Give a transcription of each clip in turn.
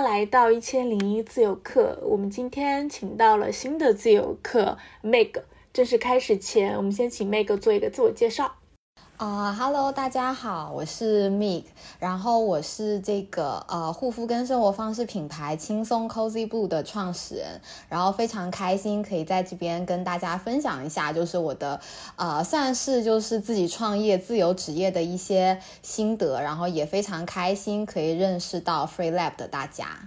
来到一千零一自由课。我们今天请到了新的自由课 Meg。正式开始前，我们先请 Meg 做一个自我介绍。啊，Hello，大家好，我是 Meg，然后我是这个呃护肤跟生活方式品牌轻松 Cozy Blue 的创始人，然后非常开心可以在这边跟大家分享一下，就是我的呃算是就是自己创业自由职业的一些心得，然后也非常开心可以认识到 Free Lab 的大家。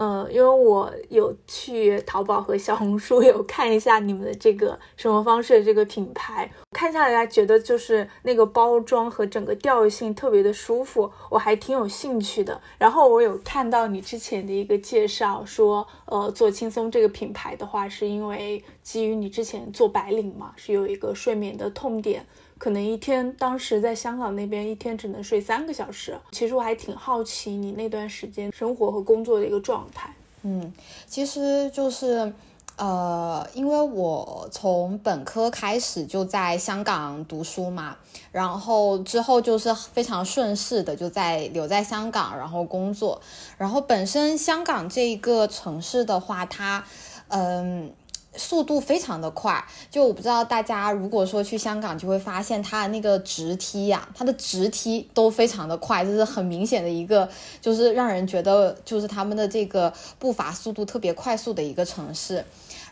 嗯，因为我有去淘宝和小红书有看一下你们的这个生活方式的这个品牌，看下来觉得就是那个包装和整个调性特别的舒服，我还挺有兴趣的。然后我有看到你之前的一个介绍，说呃做轻松这个品牌的话，是因为基于你之前做白领嘛，是有一个睡眠的痛点。可能一天，当时在香港那边一天只能睡三个小时。其实我还挺好奇你那段时间生活和工作的一个状态。嗯，其实就是，呃，因为我从本科开始就在香港读书嘛，然后之后就是非常顺势的就在留在香港，然后工作。然后本身香港这一个城市的话，它，嗯。速度非常的快，就我不知道大家如果说去香港，就会发现它的那个直梯呀，它的直梯都非常的快，这是很明显的一个，就是让人觉得就是他们的这个步伐速度特别快速的一个城市。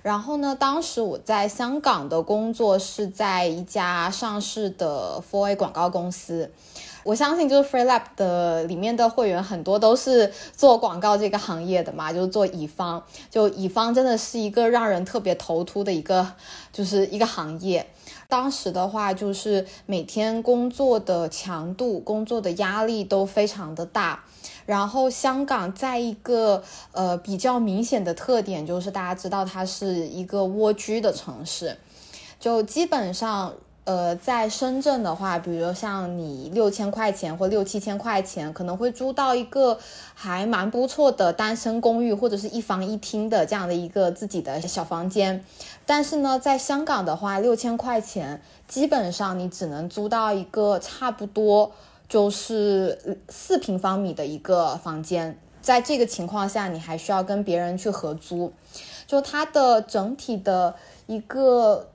然后呢，当时我在香港的工作是在一家上市的 Four A 广告公司。我相信就是 Free Lab 的里面的会员很多都是做广告这个行业的嘛，就是做乙方，就乙方真的是一个让人特别头秃的一个，就是一个行业。当时的话，就是每天工作的强度、工作的压力都非常的大。然后香港在一个呃比较明显的特点就是大家知道它是一个蜗居的城市，就基本上。呃，在深圳的话，比如像你六千块钱或六七千块钱，可能会租到一个还蛮不错的单身公寓，或者是一房一厅的这样的一个自己的小房间。但是呢，在香港的话，六千块钱基本上你只能租到一个差不多就是四平方米的一个房间。在这个情况下，你还需要跟别人去合租，就它的整体的一个。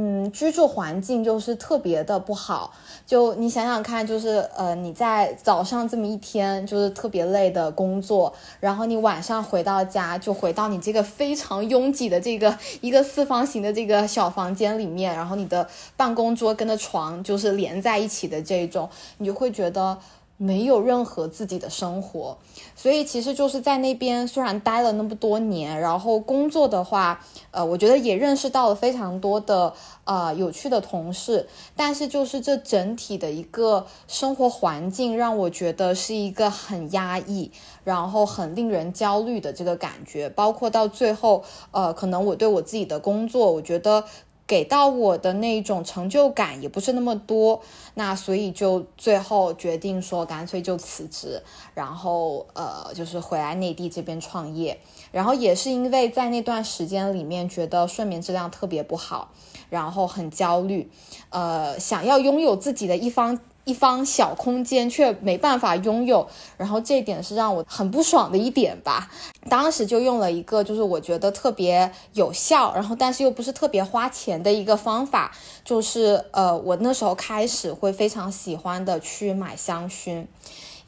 嗯，居住环境就是特别的不好。就你想想看，就是呃，你在早上这么一天就是特别累的工作，然后你晚上回到家就回到你这个非常拥挤的这个一个四方形的这个小房间里面，然后你的办公桌跟着床就是连在一起的这种，你就会觉得。没有任何自己的生活，所以其实就是在那边虽然待了那么多年，然后工作的话，呃，我觉得也认识到了非常多的呃有趣的同事，但是就是这整体的一个生活环境让我觉得是一个很压抑，然后很令人焦虑的这个感觉，包括到最后，呃，可能我对我自己的工作，我觉得。给到我的那种成就感也不是那么多，那所以就最后决定说干脆就辞职，然后呃就是回来内地这边创业，然后也是因为在那段时间里面觉得睡眠质量特别不好，然后很焦虑，呃想要拥有自己的一方。一方小空间却没办法拥有，然后这一点是让我很不爽的一点吧。当时就用了一个，就是我觉得特别有效，然后但是又不是特别花钱的一个方法，就是呃，我那时候开始会非常喜欢的去买香薰。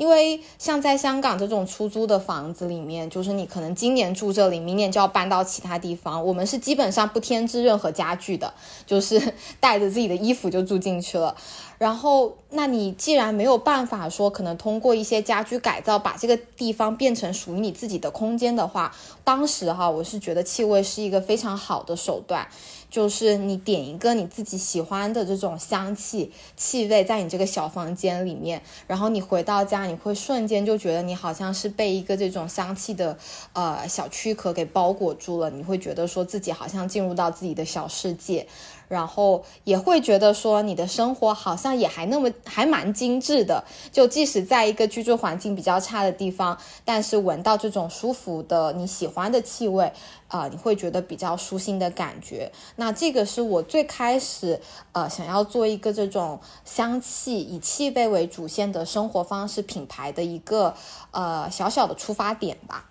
因为像在香港这种出租的房子里面，就是你可能今年住这里，明年就要搬到其他地方。我们是基本上不添置任何家具的，就是带着自己的衣服就住进去了。然后，那你既然没有办法说可能通过一些家居改造把这个地方变成属于你自己的空间的话，当时哈我是觉得气味是一个非常好的手段。就是你点一个你自己喜欢的这种香气气味，在你这个小房间里面，然后你回到家，你会瞬间就觉得你好像是被一个这种香气的呃小躯壳给包裹住了，你会觉得说自己好像进入到自己的小世界。然后也会觉得说你的生活好像也还那么还蛮精致的。就即使在一个居住环境比较差的地方，但是闻到这种舒服的你喜欢的气味，啊，你会觉得比较舒心的感觉。那这个是我最开始呃想要做一个这种香气以气味为主线的生活方式品牌的一个呃小小的出发点吧。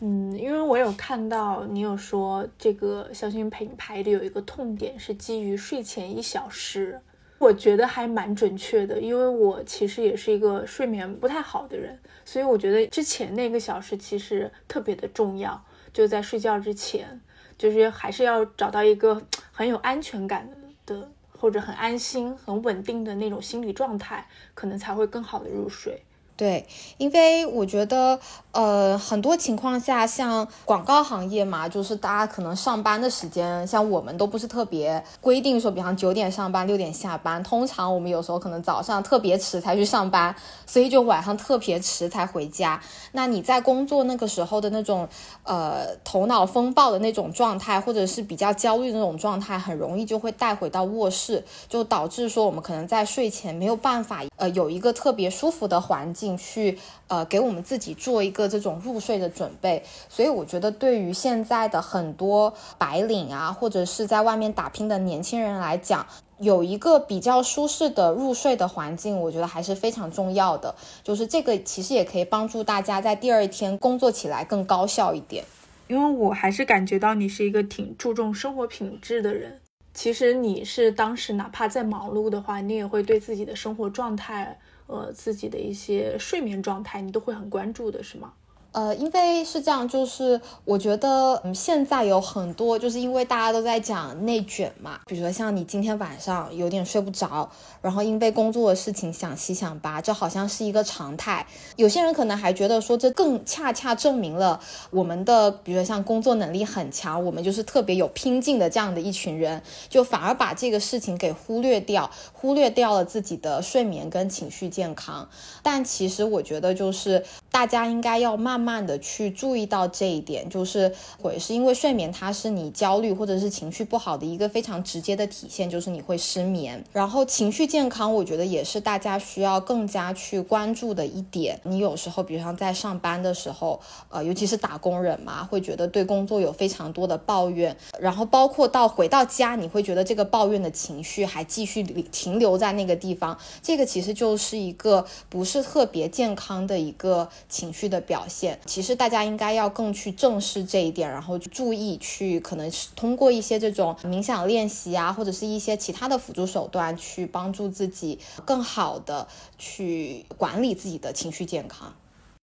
嗯，因为我有看到你有说这个香薰品牌里有一个痛点是基于睡前一小时，我觉得还蛮准确的，因为我其实也是一个睡眠不太好的人，所以我觉得之前那个小时其实特别的重要，就在睡觉之前，就是还是要找到一个很有安全感的或者很安心、很稳定的那种心理状态，可能才会更好的入睡。对，因为我觉得，呃，很多情况下，像广告行业嘛，就是大家可能上班的时间，像我们都不是特别规定说，比方九点上班，六点下班。通常我们有时候可能早上特别迟才去上班，所以就晚上特别迟才回家。那你在工作那个时候的那种，呃，头脑风暴的那种状态，或者是比较焦虑的那种状态，很容易就会带回到卧室，就导致说我们可能在睡前没有办法，呃，有一个特别舒服的环境。去呃给我们自己做一个这种入睡的准备，所以我觉得对于现在的很多白领啊，或者是在外面打拼的年轻人来讲，有一个比较舒适的入睡的环境，我觉得还是非常重要的。就是这个其实也可以帮助大家在第二天工作起来更高效一点。因为我还是感觉到你是一个挺注重生活品质的人。其实你是当时哪怕再忙碌的话，你也会对自己的生活状态。呃，自己的一些睡眠状态，你都会很关注的，是吗？呃，因为是这样，就是我觉得，嗯，现在有很多，就是因为大家都在讲内卷嘛，比如说像你今天晚上有点睡不着，然后因为工作的事情想七想八，这好像是一个常态。有些人可能还觉得说，这更恰恰证明了我们的，比如说像工作能力很强，我们就是特别有拼劲的这样的一群人，就反而把这个事情给忽略掉，忽略掉了自己的睡眠跟情绪健康。但其实我觉得，就是大家应该要慢。慢慢的去注意到这一点，就是会是因为睡眠，它是你焦虑或者是情绪不好的一个非常直接的体现，就是你会失眠。然后情绪健康，我觉得也是大家需要更加去关注的一点。你有时候，比如像在上班的时候，呃，尤其是打工人嘛，会觉得对工作有非常多的抱怨，然后包括到回到家，你会觉得这个抱怨的情绪还继续停留在那个地方，这个其实就是一个不是特别健康的一个情绪的表现。其实大家应该要更去正视这一点，然后注意去可能是通过一些这种冥想练习啊，或者是一些其他的辅助手段，去帮助自己更好的去管理自己的情绪健康。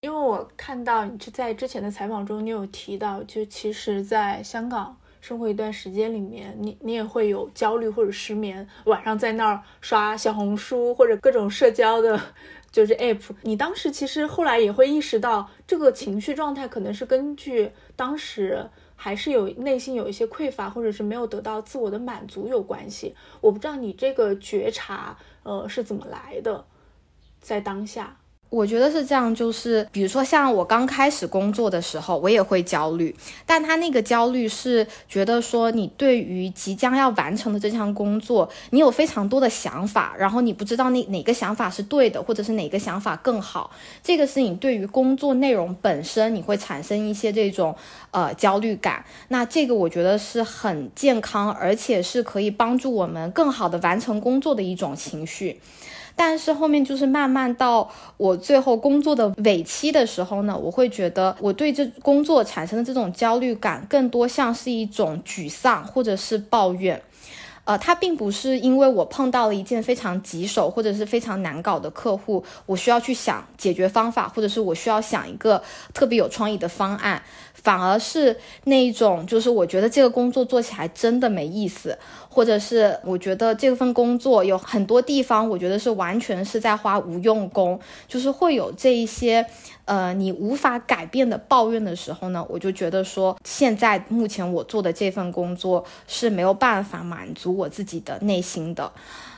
因为我看到你在之前的采访中，你有提到，就其实在香港生活一段时间里面，你你也会有焦虑或者失眠，晚上在那儿刷小红书或者各种社交的。就是 app，你当时其实后来也会意识到，这个情绪状态可能是根据当时还是有内心有一些匮乏，或者是没有得到自我的满足有关系。我不知道你这个觉察，呃，是怎么来的，在当下。我觉得是这样，就是比如说像我刚开始工作的时候，我也会焦虑，但他那个焦虑是觉得说你对于即将要完成的这项工作，你有非常多的想法，然后你不知道那哪个想法是对的，或者是哪个想法更好，这个是你对于工作内容本身你会产生一些这种呃焦虑感。那这个我觉得是很健康，而且是可以帮助我们更好的完成工作的一种情绪。但是后面就是慢慢到我最后工作的尾期的时候呢，我会觉得我对这工作产生的这种焦虑感，更多像是一种沮丧或者是抱怨。呃，它并不是因为我碰到了一件非常棘手或者是非常难搞的客户，我需要去想解决方法，或者是我需要想一个特别有创意的方案。反而是那一种，就是我觉得这个工作做起来真的没意思，或者是我觉得这份工作有很多地方，我觉得是完全是在花无用功，就是会有这一些，呃，你无法改变的抱怨的时候呢，我就觉得说，现在目前我做的这份工作是没有办法满足我自己的内心的。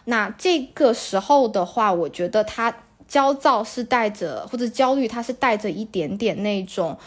那这个时候的话，我觉得他焦躁是带着，或者焦虑，他是带着一点点那种。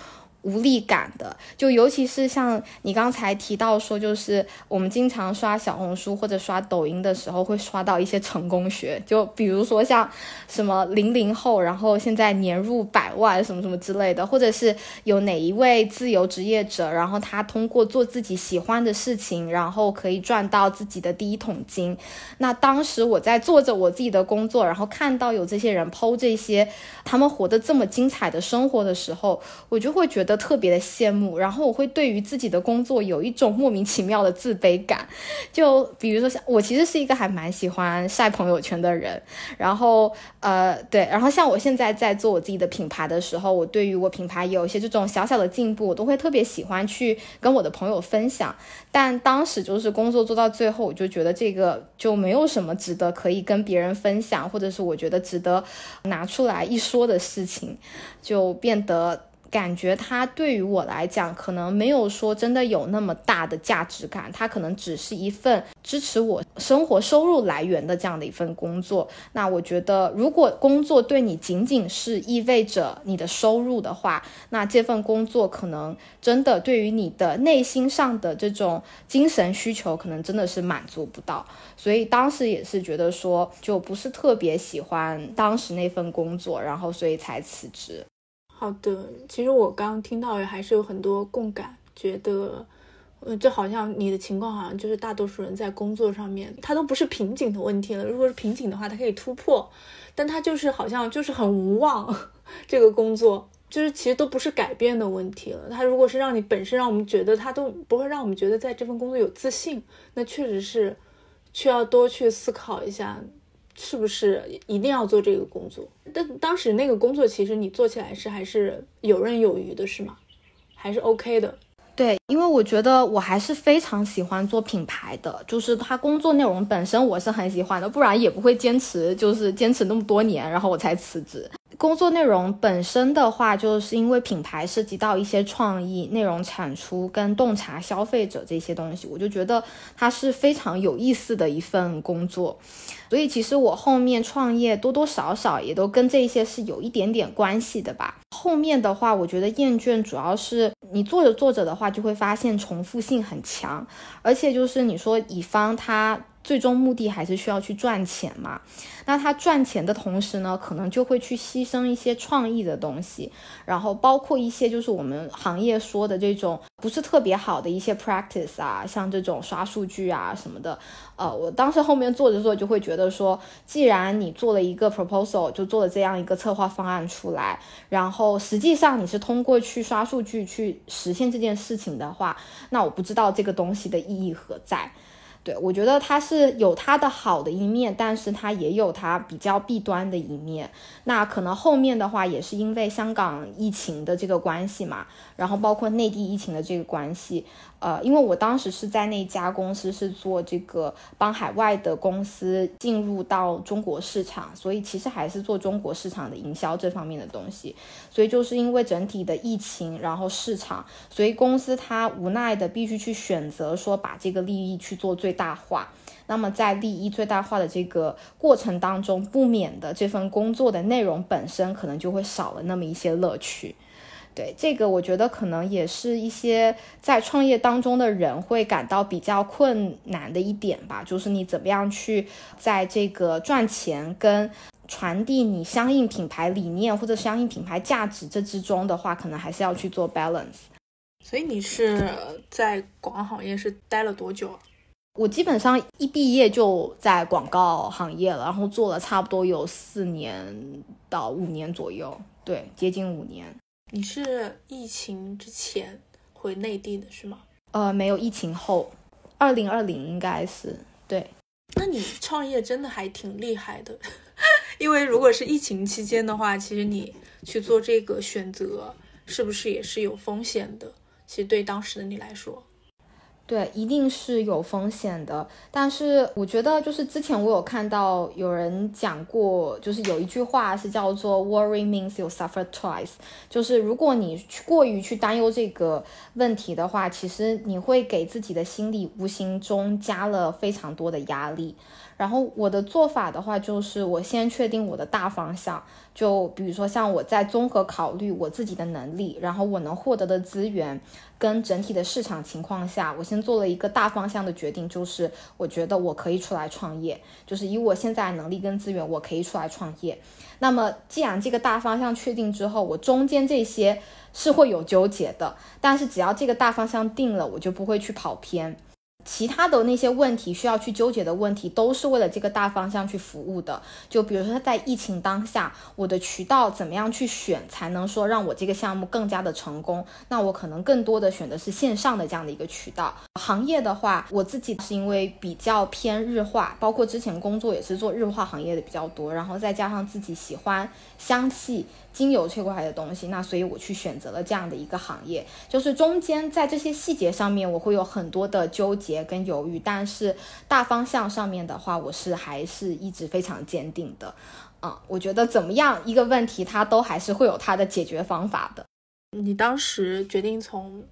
无力感的。就尤其是像你刚才提到说，就是我们经常刷小红书或者刷抖音的时候，会刷到一些成功学，就比如说像什么零零后，然后现在年入百万什么什么之类的，或者是有哪一位自由职业者，然后他通过做自己喜欢的事情，然后可以赚到自己的第一桶金。那当时我在做着我自己的工作，然后看到有这些人剖这些他们活得这么精彩的生活的时候，我就会觉得特别的羡慕，然后我会对于自己的工作有一种莫名其妙的自卑感。就比如说，像我其实是一个还蛮喜欢晒朋友圈的人，然后呃对，然后像我现在在做我自己的品牌的时候，我对于我品牌有一些这种小小的进步，我都会特别喜欢去跟我的朋友分享。但当时就是工作做到最后，我就觉得这个就没有什么值得可以跟别人分享，或者是我觉得值得拿出来一说的事情，就变得。感觉它对于我来讲，可能没有说真的有那么大的价值感，它可能只是一份支持我生活收入来源的这样的一份工作。那我觉得，如果工作对你仅仅是意味着你的收入的话，那这份工作可能真的对于你的内心上的这种精神需求，可能真的是满足不到。所以当时也是觉得说，就不是特别喜欢当时那份工作，然后所以才辞职。好的，其实我刚听到也还是有很多共感，觉得，呃，就好像你的情况好像就是大多数人在工作上面，他都不是瓶颈的问题了。如果是瓶颈的话，他可以突破，但他就是好像就是很无望。这个工作就是其实都不是改变的问题了。他如果是让你本身让我们觉得他都不会让我们觉得在这份工作有自信，那确实是需要多去思考一下。是不是一定要做这个工作？但当时那个工作，其实你做起来是还是游刃有余的，是吗？还是 OK 的？对，因为我觉得我还是非常喜欢做品牌的，就是它工作内容本身我是很喜欢的，不然也不会坚持，就是坚持那么多年，然后我才辞职。工作内容本身的话，就是因为品牌涉及到一些创意、内容产出跟洞察消费者这些东西，我就觉得它是非常有意思的一份工作。所以其实我后面创业多多少少也都跟这些是有一点点关系的吧。后面的话，我觉得厌倦主要是你做着做着的话，就会发现重复性很强，而且就是你说乙方他。最终目的还是需要去赚钱嘛？那他赚钱的同时呢，可能就会去牺牲一些创意的东西，然后包括一些就是我们行业说的这种不是特别好的一些 practice 啊，像这种刷数据啊什么的。呃，我当时后面做着做就会觉得说，既然你做了一个 proposal，就做了这样一个策划方案出来，然后实际上你是通过去刷数据去实现这件事情的话，那我不知道这个东西的意义何在。对，我觉得它是有它的好的一面，但是它也有它比较弊端的一面。那可能后面的话也是因为香港疫情的这个关系嘛，然后包括内地疫情的这个关系。呃，因为我当时是在那家公司是做这个帮海外的公司进入到中国市场，所以其实还是做中国市场的营销这方面的东西。所以就是因为整体的疫情，然后市场，所以公司它无奈的必须去选择说把这个利益去做最大化。那么在利益最大化的这个过程当中，不免的这份工作的内容本身可能就会少了那么一些乐趣。对这个，我觉得可能也是一些在创业当中的人会感到比较困难的一点吧，就是你怎么样去在这个赚钱跟传递你相应品牌理念或者相应品牌价值这之中的话，可能还是要去做 balance。所以你是在广告行业是待了多久？我基本上一毕业就在广告行业了，然后做了差不多有四年到五年左右，对，接近五年。你是疫情之前回内地的是吗？呃，没有，疫情后，二零二零应该是对。那你创业真的还挺厉害的，因为如果是疫情期间的话，其实你去做这个选择，是不是也是有风险的？其实对当时的你来说。对，一定是有风险的。但是我觉得，就是之前我有看到有人讲过，就是有一句话是叫做 “worry means you suffer twice”，就是如果你去过于去担忧这个问题的话，其实你会给自己的心理无形中加了非常多的压力。然后我的做法的话，就是我先确定我的大方向，就比如说像我在综合考虑我自己的能力，然后我能获得的资源跟整体的市场情况下，我先做了一个大方向的决定，就是我觉得我可以出来创业，就是以我现在能力跟资源，我可以出来创业。那么既然这个大方向确定之后，我中间这些是会有纠结的，但是只要这个大方向定了，我就不会去跑偏。其他的那些问题需要去纠结的问题，都是为了这个大方向去服务的。就比如说在疫情当下，我的渠道怎么样去选，才能说让我这个项目更加的成功？那我可能更多的选的是线上的这样的一个渠道。行业的话，我自己是因为比较偏日化，包括之前工作也是做日化行业的比较多，然后再加上自己喜欢香气。精油这块的东西，那所以我去选择了这样的一个行业，就是中间在这些细节上面我会有很多的纠结跟犹豫，但是大方向上面的话，我是还是一直非常坚定的。嗯，我觉得怎么样一个问题，它都还是会有它的解决方法的。你当时决定从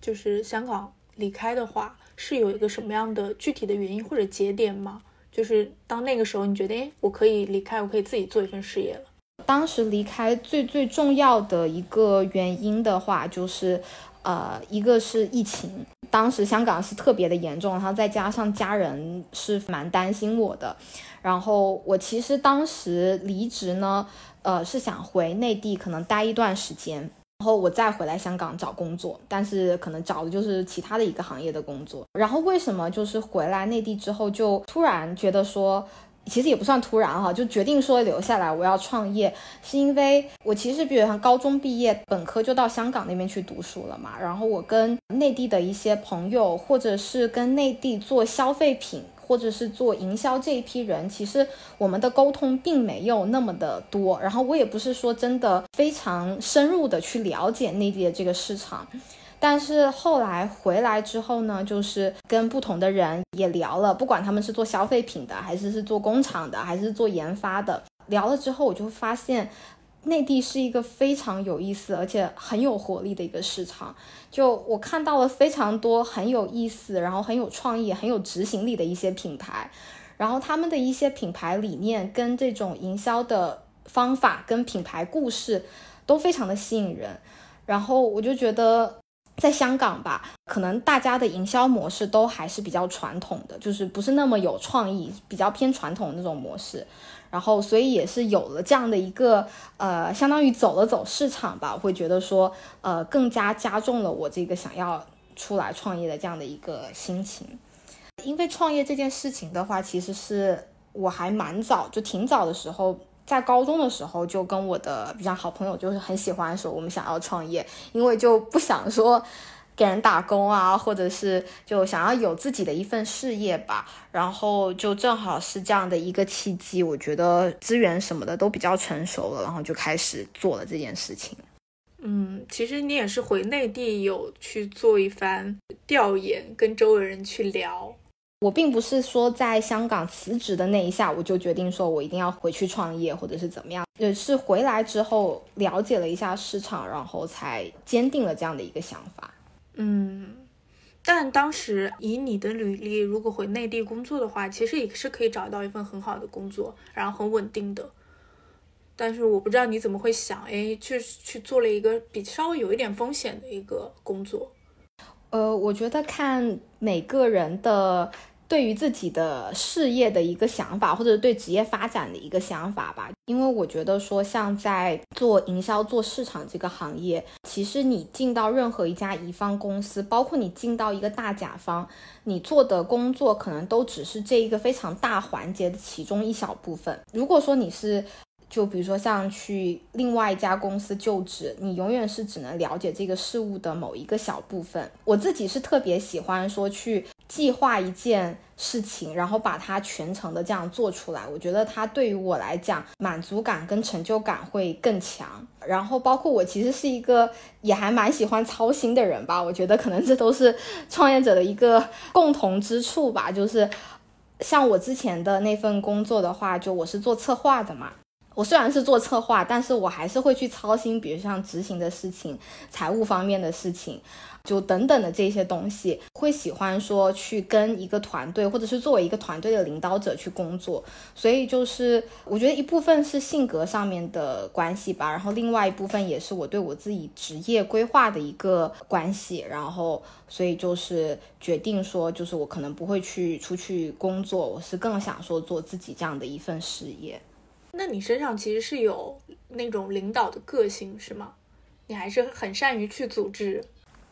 就是香港离开的话，是有一个什么样的具体的原因或者节点吗？就是当那个时候你觉得，哎，我可以离开，我可以自己做一份事业了。当时离开最最重要的一个原因的话，就是，呃，一个是疫情，当时香港是特别的严重，然后再加上家人是蛮担心我的，然后我其实当时离职呢，呃，是想回内地可能待一段时间，然后我再回来香港找工作，但是可能找的就是其他的一个行业的工作。然后为什么就是回来内地之后就突然觉得说。其实也不算突然哈，就决定说留下来，我要创业，是因为我其实比如像高中毕业，本科就到香港那边去读书了嘛。然后我跟内地的一些朋友，或者是跟内地做消费品，或者是做营销这一批人，其实我们的沟通并没有那么的多。然后我也不是说真的非常深入的去了解内地的这个市场。但是后来回来之后呢，就是跟不同的人也聊了，不管他们是做消费品的，还是是做工厂的，还是做研发的，聊了之后，我就发现内地是一个非常有意思而且很有活力的一个市场。就我看到了非常多很有意思，然后很有创意、很有执行力的一些品牌，然后他们的一些品牌理念跟这种营销的方法跟品牌故事都非常的吸引人，然后我就觉得。在香港吧，可能大家的营销模式都还是比较传统的，就是不是那么有创意，比较偏传统的那种模式。然后，所以也是有了这样的一个呃，相当于走了走市场吧，会觉得说，呃，更加加重了我这个想要出来创业的这样的一个心情。因为创业这件事情的话，其实是我还蛮早，就挺早的时候。在高中的时候，就跟我的比较好朋友，就是很喜欢说我们想要创业，因为就不想说给人打工啊，或者是就想要有自己的一份事业吧。然后就正好是这样的一个契机，我觉得资源什么的都比较成熟了，然后就开始做了这件事情。嗯，其实你也是回内地有去做一番调研，跟周围人去聊。我并不是说在香港辞职的那一下，我就决定说我一定要回去创业，或者是怎么样，也是回来之后了解了一下市场，然后才坚定了这样的一个想法。嗯，但当时以你的履历，如果回内地工作的话，其实也是可以找到一份很好的工作，然后很稳定的。但是我不知道你怎么会想，哎，去去做了一个比稍微有一点风险的一个工作。呃，我觉得看每个人的对于自己的事业的一个想法，或者对职业发展的一个想法吧。因为我觉得说，像在做营销、做市场这个行业，其实你进到任何一家乙方公司，包括你进到一个大甲方，你做的工作可能都只是这一个非常大环节的其中一小部分。如果说你是就比如说像去另外一家公司就职，你永远是只能了解这个事物的某一个小部分。我自己是特别喜欢说去计划一件事情，然后把它全程的这样做出来。我觉得它对于我来讲，满足感跟成就感会更强。然后包括我其实是一个也还蛮喜欢操心的人吧。我觉得可能这都是创业者的一个共同之处吧。就是像我之前的那份工作的话，就我是做策划的嘛。我虽然是做策划，但是我还是会去操心，比如像执行的事情、财务方面的事情。就等等的这些东西，会喜欢说去跟一个团队，或者是作为一个团队的领导者去工作。所以就是我觉得一部分是性格上面的关系吧，然后另外一部分也是我对我自己职业规划的一个关系。然后所以就是决定说，就是我可能不会去出去工作，我是更想说做自己这样的一份事业。那你身上其实是有那种领导的个性是吗？你还是很善于去组织。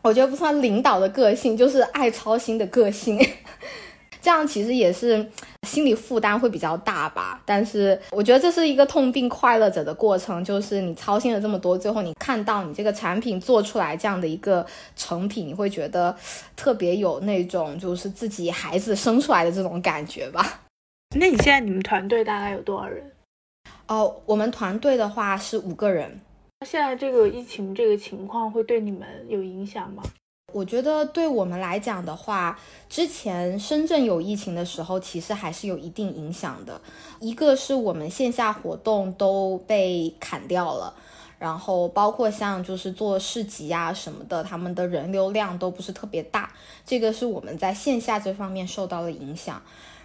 我觉得不算领导的个性，就是爱操心的个性。这样其实也是心理负担会比较大吧。但是我觉得这是一个痛并快乐着的过程，就是你操心了这么多，最后你看到你这个产品做出来这样的一个成品，你会觉得特别有那种就是自己孩子生出来的这种感觉吧。那你现在你们团队大概有多少人？哦，我们团队的话是五个人。现在这个疫情这个情况会对你们有影响吗？我觉得对我们来讲的话，之前深圳有疫情的时候，其实还是有一定影响的。一个是我们线下活动都被砍掉了，然后包括像就是做市集啊什么的，他们的人流量都不是特别大，这个是我们在线下这方面受到了影响。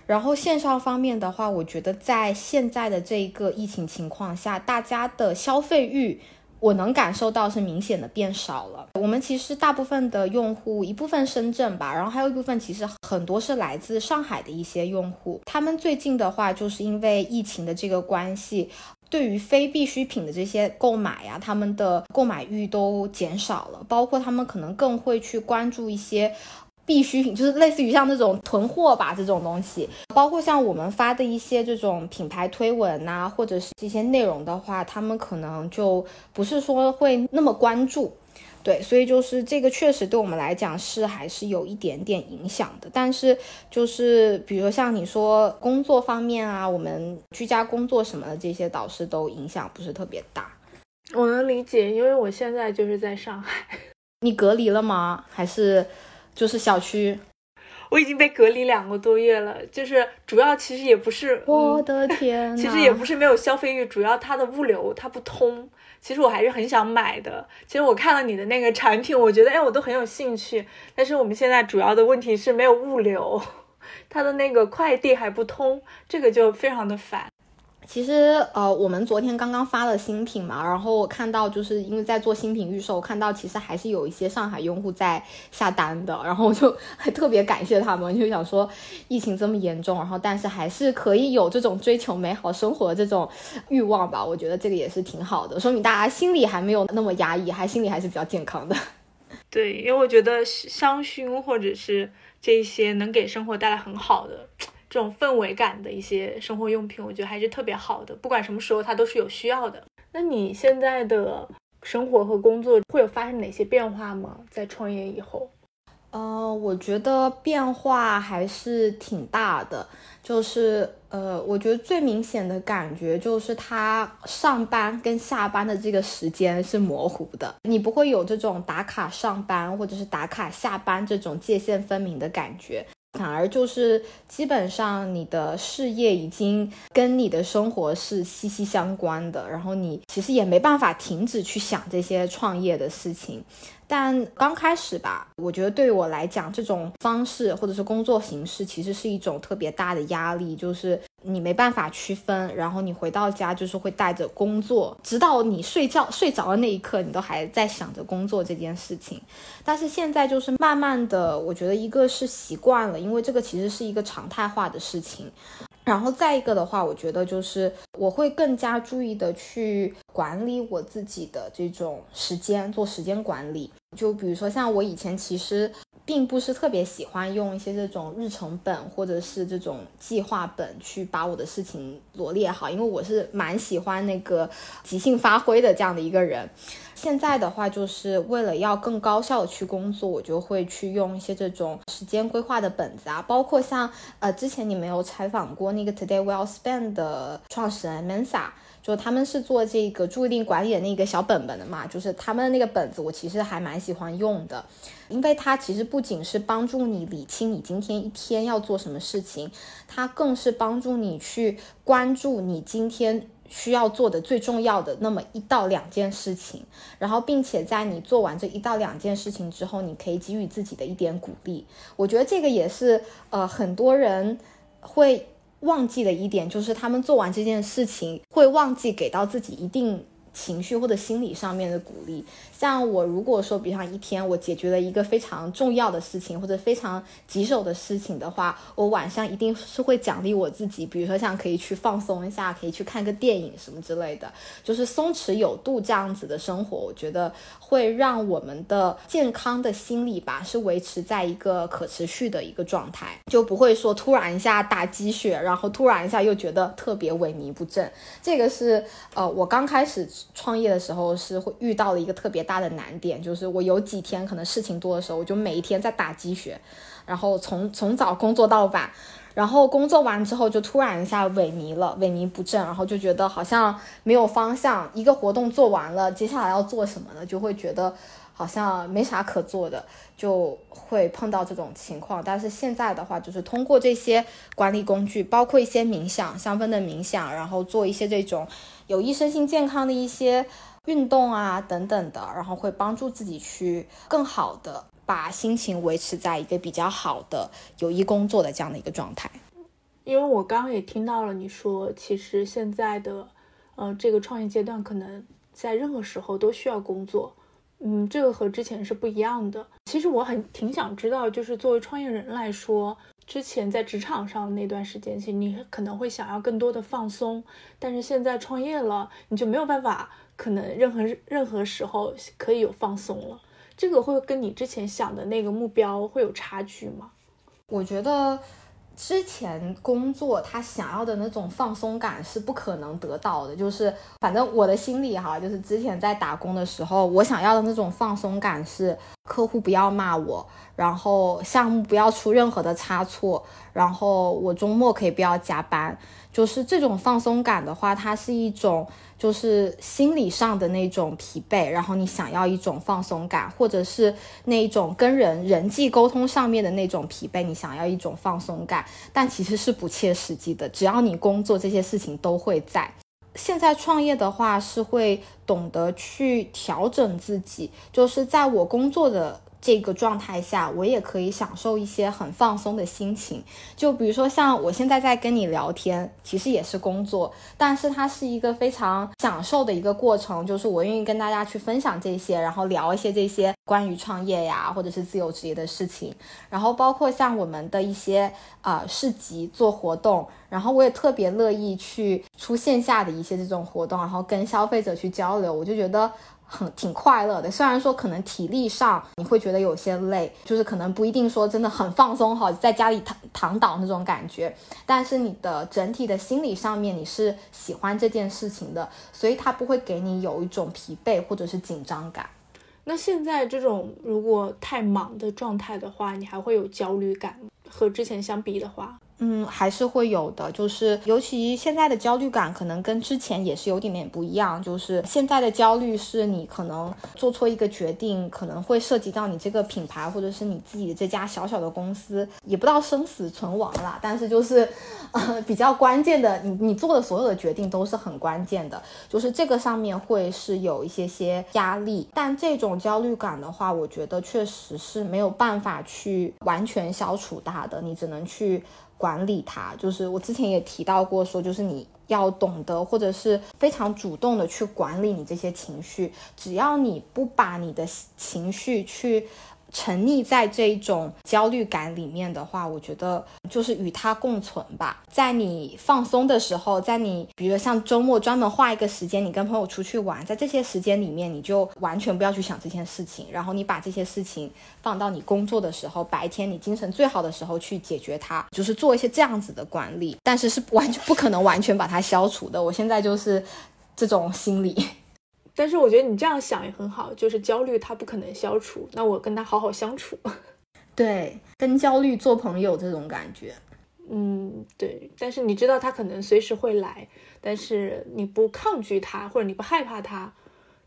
然后线上方面的话，我觉得在现在的这个疫情情况下，大家的消费欲。我能感受到是明显的变少了。我们其实大部分的用户，一部分深圳吧，然后还有一部分其实很多是来自上海的一些用户。他们最近的话，就是因为疫情的这个关系，对于非必需品的这些购买呀，他们的购买欲都减少了，包括他们可能更会去关注一些。必需品就是类似于像那种囤货吧这种东西，包括像我们发的一些这种品牌推文呐，或者是这些内容的话，他们可能就不是说会那么关注，对，所以就是这个确实对我们来讲是还是有一点点影响的。但是就是比如像你说工作方面啊，我们居家工作什么的这些导师都影响不是特别大。我能理解，因为我现在就是在上海。你隔离了吗？还是？就是小区，我已经被隔离两个多月了。就是主要其实也不是，我的天，其实也不是没有消费欲，主要它的物流它不通。其实我还是很想买的。其实我看了你的那个产品，我觉得哎，我都很有兴趣。但是我们现在主要的问题是没有物流，它的那个快递还不通，这个就非常的烦。其实，呃，我们昨天刚刚发了新品嘛，然后我看到就是因为在做新品预售，看到其实还是有一些上海用户在下单的，然后我就还特别感谢他们，就想说疫情这么严重，然后但是还是可以有这种追求美好生活的这种欲望吧，我觉得这个也是挺好的，说明大家心里还没有那么压抑，还心里还是比较健康的。对，因为我觉得香薰或者是这些能给生活带来很好的。这种氛围感的一些生活用品，我觉得还是特别好的。不管什么时候，它都是有需要的。那你现在的生活和工作会有发生哪些变化吗？在创业以后？呃，我觉得变化还是挺大的。就是呃，我觉得最明显的感觉就是他上班跟下班的这个时间是模糊的，你不会有这种打卡上班或者是打卡下班这种界限分明的感觉。反而就是基本上你的事业已经跟你的生活是息息相关的，然后你其实也没办法停止去想这些创业的事情。但刚开始吧，我觉得对于我来讲，这种方式或者是工作形式，其实是一种特别大的压力，就是你没办法区分。然后你回到家就是会带着工作，直到你睡觉睡着的那一刻，你都还在想着工作这件事情。但是现在就是慢慢的，我觉得一个是习惯了，因为这个其实是一个常态化的事情。然后再一个的话，我觉得就是我会更加注意的去管理我自己的这种时间，做时间管理。就比如说像我以前其实并不是特别喜欢用一些这种日程本或者是这种计划本去把我的事情罗列好，因为我是蛮喜欢那个即兴发挥的这样的一个人。现在的话，就是为了要更高效的去工作，我就会去用一些这种时间规划的本子啊，包括像呃之前你没有采访过那个 Today Well Spend 的创始人 Mensa，就他们是做这个注意力管理的那个小本本的嘛，就是他们那个本子，我其实还蛮喜欢用的，因为它其实不仅是帮助你理清你今天一天要做什么事情，它更是帮助你去关注你今天。需要做的最重要的那么一到两件事情，然后并且在你做完这一到两件事情之后，你可以给予自己的一点鼓励。我觉得这个也是呃很多人会忘记的一点，就是他们做完这件事情会忘记给到自己一定。情绪或者心理上面的鼓励，像我如果说，比方一天我解决了一个非常重要的事情或者非常棘手的事情的话，我晚上一定是会奖励我自己，比如说像可以去放松一下，可以去看个电影什么之类的，就是松弛有度这样子的生活，我觉得会让我们的健康的心理吧是维持在一个可持续的一个状态，就不会说突然一下打鸡血，然后突然一下又觉得特别萎靡不振。这个是呃我刚开始。创业的时候是会遇到了一个特别大大的难点，就是我有几天可能事情多的时候，我就每一天在打鸡血，然后从从早工作到晚，然后工作完之后就突然一下萎靡了，萎靡不振，然后就觉得好像没有方向，一个活动做完了，接下来要做什么呢？就会觉得好像没啥可做的，就会碰到这种情况。但是现在的话，就是通过这些管理工具，包括一些冥想、香氛的冥想，然后做一些这种。有益身心健康的一些运动啊，等等的，然后会帮助自己去更好的把心情维持在一个比较好的有益工作的这样的一个状态。因为我刚刚也听到了你说，其实现在的，呃，这个创业阶段可能在任何时候都需要工作，嗯，这个和之前是不一样的。其实我很挺想知道，就是作为创业人来说。之前在职场上那段时间，其实你可能会想要更多的放松，但是现在创业了，你就没有办法，可能任何任何时候可以有放松了。这个会跟你之前想的那个目标会有差距吗？我觉得。之前工作他想要的那种放松感是不可能得到的，就是反正我的心里哈，就是之前在打工的时候，我想要的那种放松感是客户不要骂我，然后项目不要出任何的差错，然后我周末可以不要加班，就是这种放松感的话，它是一种。就是心理上的那种疲惫，然后你想要一种放松感，或者是那种跟人人际沟通上面的那种疲惫，你想要一种放松感，但其实是不切实际的。只要你工作，这些事情都会在。现在创业的话，是会懂得去调整自己，就是在我工作的。这个状态下，我也可以享受一些很放松的心情。就比如说，像我现在在跟你聊天，其实也是工作，但是它是一个非常享受的一个过程。就是我愿意跟大家去分享这些，然后聊一些这些关于创业呀，或者是自由职业的事情。然后包括像我们的一些啊市集做活动，然后我也特别乐意去出线下的一些这种活动，然后跟消费者去交流。我就觉得。很挺快乐的，虽然说可能体力上你会觉得有些累，就是可能不一定说真的很放松哈，在家里躺躺倒那种感觉，但是你的整体的心理上面你是喜欢这件事情的，所以它不会给你有一种疲惫或者是紧张感。那现在这种如果太忙的状态的话，你还会有焦虑感？和之前相比的话？嗯，还是会有的，就是尤其现在的焦虑感，可能跟之前也是有点点不一样。就是现在的焦虑是你可能做错一个决定，可能会涉及到你这个品牌或者是你自己这家小小的公司，也不知道生死存亡啦。但是就是，呃，比较关键的，你你做的所有的决定都是很关键的，就是这个上面会是有一些些压力。但这种焦虑感的话，我觉得确实是没有办法去完全消除它的，你只能去。管理它，就是我之前也提到过，说就是你要懂得，或者是非常主动的去管理你这些情绪，只要你不把你的情绪去。沉溺在这种焦虑感里面的话，我觉得就是与它共存吧。在你放松的时候，在你比如像周末专门花一个时间，你跟朋友出去玩，在这些时间里面，你就完全不要去想这件事情，然后你把这些事情放到你工作的时候，白天你精神最好的时候去解决它，就是做一些这样子的管理。但是是完全不可能完全把它消除的。我现在就是这种心理。但是我觉得你这样想也很好，就是焦虑它不可能消除，那我跟他好好相处，对，跟焦虑做朋友这种感觉，嗯，对。但是你知道他可能随时会来，但是你不抗拒他，或者你不害怕他，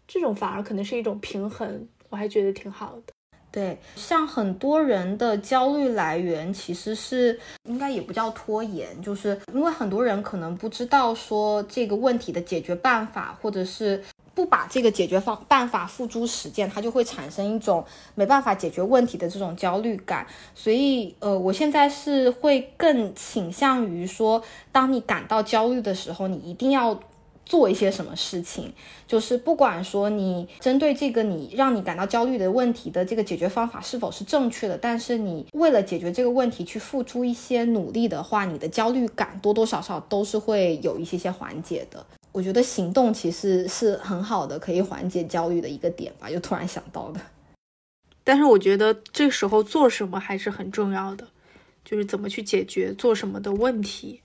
这种反而可能是一种平衡，我还觉得挺好的。对，像很多人的焦虑来源其实是应该也不叫拖延，就是因为很多人可能不知道说这个问题的解决办法，或者是不把这个解决方办法付诸实践，他就会产生一种没办法解决问题的这种焦虑感。所以，呃，我现在是会更倾向于说，当你感到焦虑的时候，你一定要。做一些什么事情，就是不管说你针对这个你让你感到焦虑的问题的这个解决方法是否是正确的，但是你为了解决这个问题去付出一些努力的话，你的焦虑感多多少少都是会有一些些缓解的。我觉得行动其实是很好的，可以缓解焦虑的一个点吧，就突然想到的。但是我觉得这时候做什么还是很重要的，就是怎么去解决做什么的问题，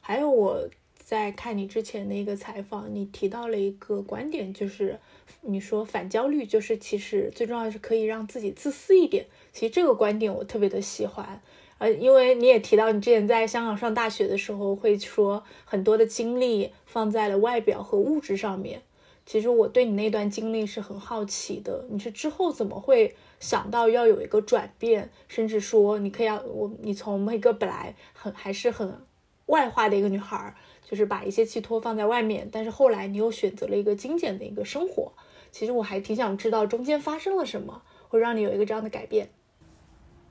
还有我。在看你之前的一个采访，你提到了一个观点，就是你说反焦虑，就是其实最重要的是可以让自己自私一点。其实这个观点我特别的喜欢，呃，因为你也提到你之前在香港上大学的时候，会说很多的精力放在了外表和物质上面。其实我对你那段经历是很好奇的，你是之后怎么会想到要有一个转变，甚至说你可以要我，你从一个本来很还是很外化的一个女孩。就是把一些寄托放在外面，但是后来你又选择了一个精简的一个生活。其实我还挺想知道中间发生了什么，会让你有一个这样的改变。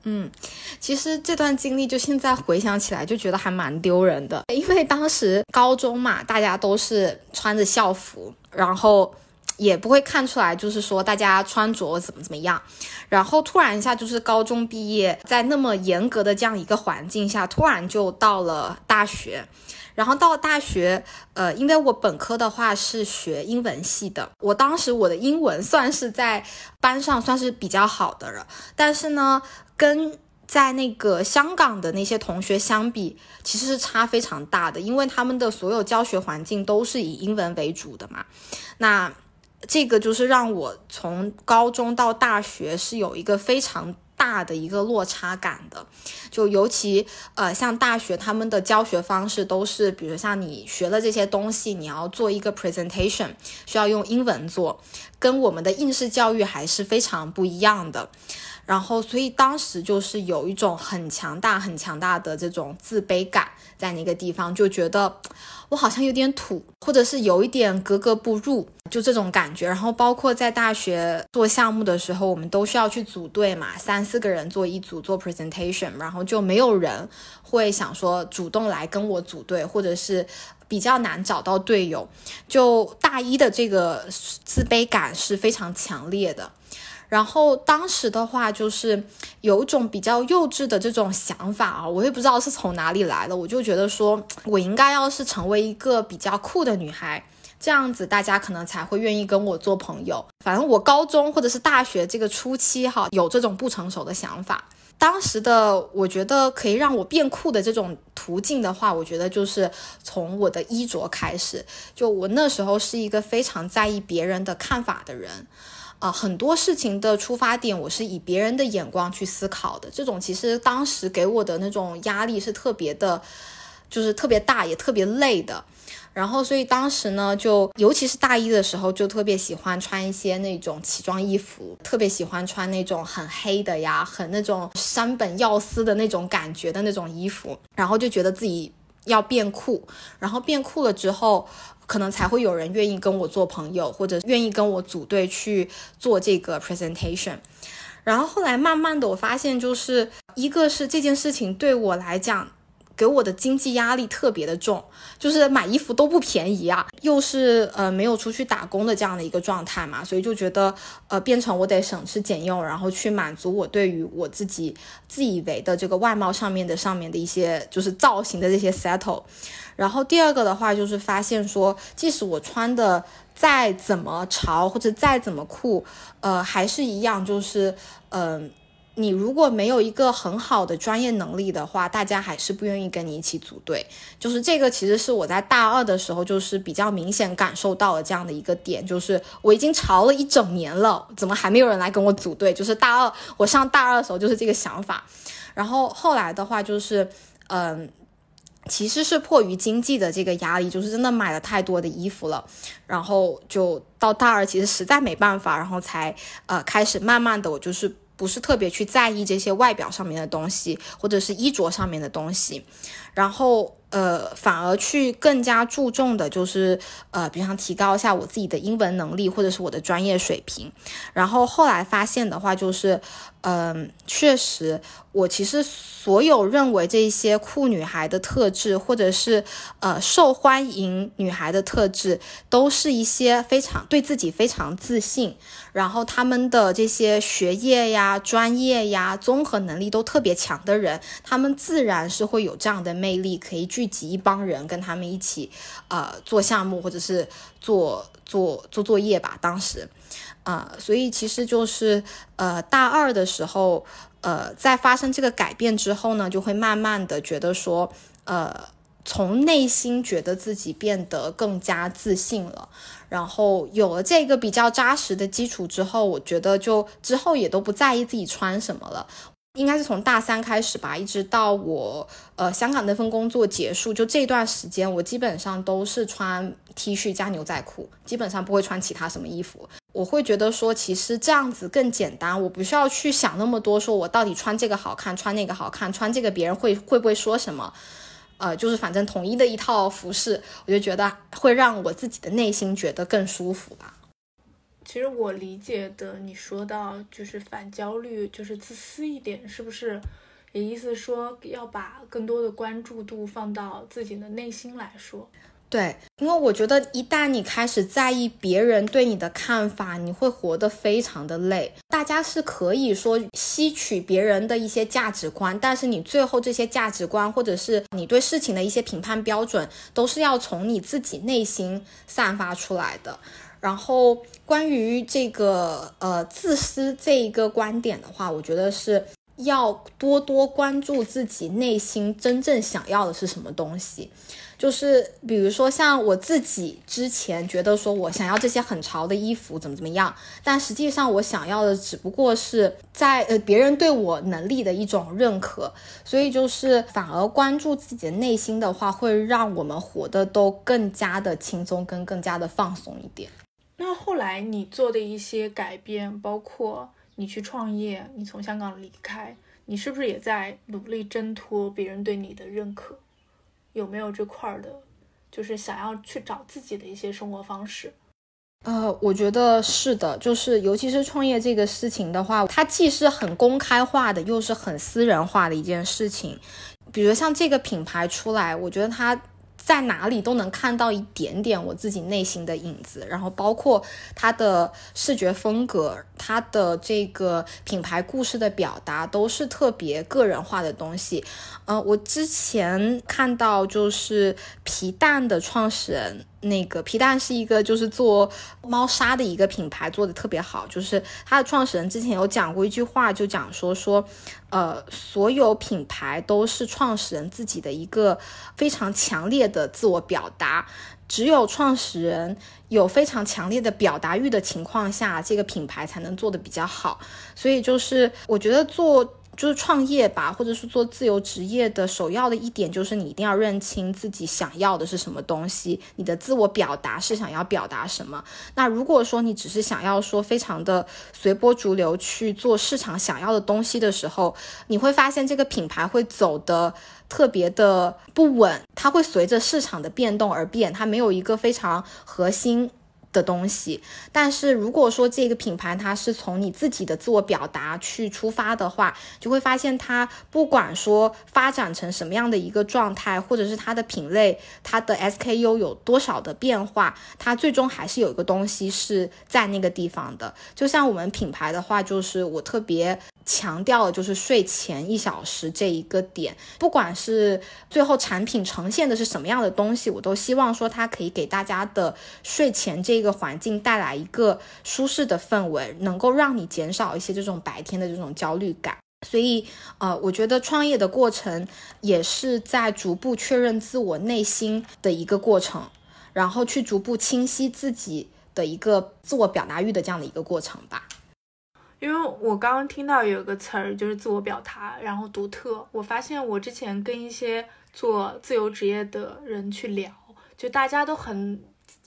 嗯，其实这段经历就现在回想起来就觉得还蛮丢人的，因为当时高中嘛，大家都是穿着校服，然后也不会看出来，就是说大家穿着怎么怎么样。然后突然一下就是高中毕业，在那么严格的这样一个环境下，突然就到了大学。然后到大学，呃，因为我本科的话是学英文系的，我当时我的英文算是在班上算是比较好的了，但是呢，跟在那个香港的那些同学相比，其实是差非常大的，因为他们的所有教学环境都是以英文为主的嘛，那这个就是让我从高中到大学是有一个非常。大的一个落差感的，就尤其呃，像大学他们的教学方式都是，比如像你学了这些东西，你要做一个 presentation，需要用英文做，跟我们的应试教育还是非常不一样的。然后，所以当时就是有一种很强大、很强大的这种自卑感，在那个地方就觉得我好像有点土，或者是有一点格格不入，就这种感觉。然后，包括在大学做项目的时候，我们都需要去组队嘛，三四个人做一组做 presentation，然后就没有人会想说主动来跟我组队，或者是比较难找到队友。就大一的这个自卑感是非常强烈的。然后当时的话，就是有一种比较幼稚的这种想法啊，我也不知道是从哪里来的，我就觉得说我应该要是成为一个比较酷的女孩，这样子大家可能才会愿意跟我做朋友。反正我高中或者是大学这个初期哈，有这种不成熟的想法。当时的我觉得可以让我变酷的这种途径的话，我觉得就是从我的衣着开始。就我那时候是一个非常在意别人的看法的人。啊，很多事情的出发点，我是以别人的眼光去思考的。这种其实当时给我的那种压力是特别的，就是特别大，也特别累的。然后，所以当时呢，就尤其是大一的时候，就特别喜欢穿一些那种奇装异服，特别喜欢穿那种很黑的呀，很那种山本耀司的那种感觉的那种衣服。然后就觉得自己要变酷，然后变酷了之后。可能才会有人愿意跟我做朋友，或者愿意跟我组队去做这个 presentation。然后后来慢慢的，我发现就是一个是这件事情对我来讲。给我的经济压力特别的重，就是买衣服都不便宜啊，又是呃没有出去打工的这样的一个状态嘛，所以就觉得呃变成我得省吃俭用，然后去满足我对于我自己自以为的这个外貌上面的上面的一些就是造型的这些 settle。然后第二个的话就是发现说，即使我穿的再怎么潮或者再怎么酷，呃还是一样，就是嗯。你如果没有一个很好的专业能力的话，大家还是不愿意跟你一起组队。就是这个，其实是我在大二的时候，就是比较明显感受到了这样的一个点，就是我已经潮了一整年了，怎么还没有人来跟我组队？就是大二，我上大二的时候就是这个想法。然后后来的话，就是嗯，其实是迫于经济的这个压力，就是真的买了太多的衣服了，然后就到大二，其实实在没办法，然后才呃开始慢慢的，我就是。不是特别去在意这些外表上面的东西，或者是衣着上面的东西，然后呃，反而去更加注重的就是呃，比方提高一下我自己的英文能力，或者是我的专业水平。然后后来发现的话，就是嗯，确实。我其实所有认为这些酷女孩的特质，或者是呃受欢迎女孩的特质，都是一些非常对自己非常自信，然后他们的这些学业呀、专业呀、综合能力都特别强的人，他们自然是会有这样的魅力，可以聚集一帮人跟他们一起呃做项目或者是做做做作业吧。当时，啊，所以其实就是呃大二的时候。呃，在发生这个改变之后呢，就会慢慢的觉得说，呃，从内心觉得自己变得更加自信了，然后有了这个比较扎实的基础之后，我觉得就之后也都不在意自己穿什么了。应该是从大三开始吧，一直到我呃香港那份工作结束，就这段时间，我基本上都是穿 T 恤加牛仔裤，基本上不会穿其他什么衣服。我会觉得说，其实这样子更简单，我不需要去想那么多，说我到底穿这个好看，穿那个好看，穿这个别人会会不会说什么？呃，就是反正统一的一套服饰，我就觉得会让我自己的内心觉得更舒服吧。其实我理解的，你说到就是反焦虑，就是自私一点，是不是？也意思说要把更多的关注度放到自己的内心来说。对，因为我觉得一旦你开始在意别人对你的看法，你会活得非常的累。大家是可以说吸取别人的一些价值观，但是你最后这些价值观，或者是你对事情的一些评判标准，都是要从你自己内心散发出来的。然后，关于这个呃自私这一个观点的话，我觉得是要多多关注自己内心真正想要的是什么东西。就是比如说，像我自己之前觉得说我想要这些很潮的衣服，怎么怎么样，但实际上我想要的只不过是在呃别人对我能力的一种认可。所以就是反而关注自己的内心的话，会让我们活得都更加的轻松，跟更加的放松一点。那后来你做的一些改变，包括你去创业，你从香港离开，你是不是也在努力挣脱别人对你的认可？有没有这块儿的，就是想要去找自己的一些生活方式？呃，我觉得是的，就是尤其是创业这个事情的话，它既是很公开化的，又是很私人化的一件事情。比如像这个品牌出来，我觉得它。在哪里都能看到一点点我自己内心的影子，然后包括它的视觉风格，它的这个品牌故事的表达都是特别个人化的东西。呃，我之前看到就是皮蛋的创始人。那个皮蛋是一个就是做猫砂的一个品牌，做的特别好。就是它的创始人之前有讲过一句话，就讲说说，呃，所有品牌都是创始人自己的一个非常强烈的自我表达，只有创始人有非常强烈的表达欲的情况下，这个品牌才能做的比较好。所以就是我觉得做。就是创业吧，或者是做自由职业的首要的一点，就是你一定要认清自己想要的是什么东西，你的自我表达是想要表达什么。那如果说你只是想要说非常的随波逐流去做市场想要的东西的时候，你会发现这个品牌会走的特别的不稳，它会随着市场的变动而变，它没有一个非常核心。的东西，但是如果说这个品牌它是从你自己的自我表达去出发的话，就会发现它不管说发展成什么样的一个状态，或者是它的品类、它的 SKU 有多少的变化，它最终还是有一个东西是在那个地方的。就像我们品牌的话，就是我特别。强调的就是睡前一小时这一个点，不管是最后产品呈现的是什么样的东西，我都希望说它可以给大家的睡前这个环境带来一个舒适的氛围，能够让你减少一些这种白天的这种焦虑感。所以，呃，我觉得创业的过程也是在逐步确认自我内心的一个过程，然后去逐步清晰自己的一个自我表达欲的这样的一个过程吧。因为我刚刚听到有个词儿，就是自我表达，然后独特。我发现我之前跟一些做自由职业的人去聊，就大家都很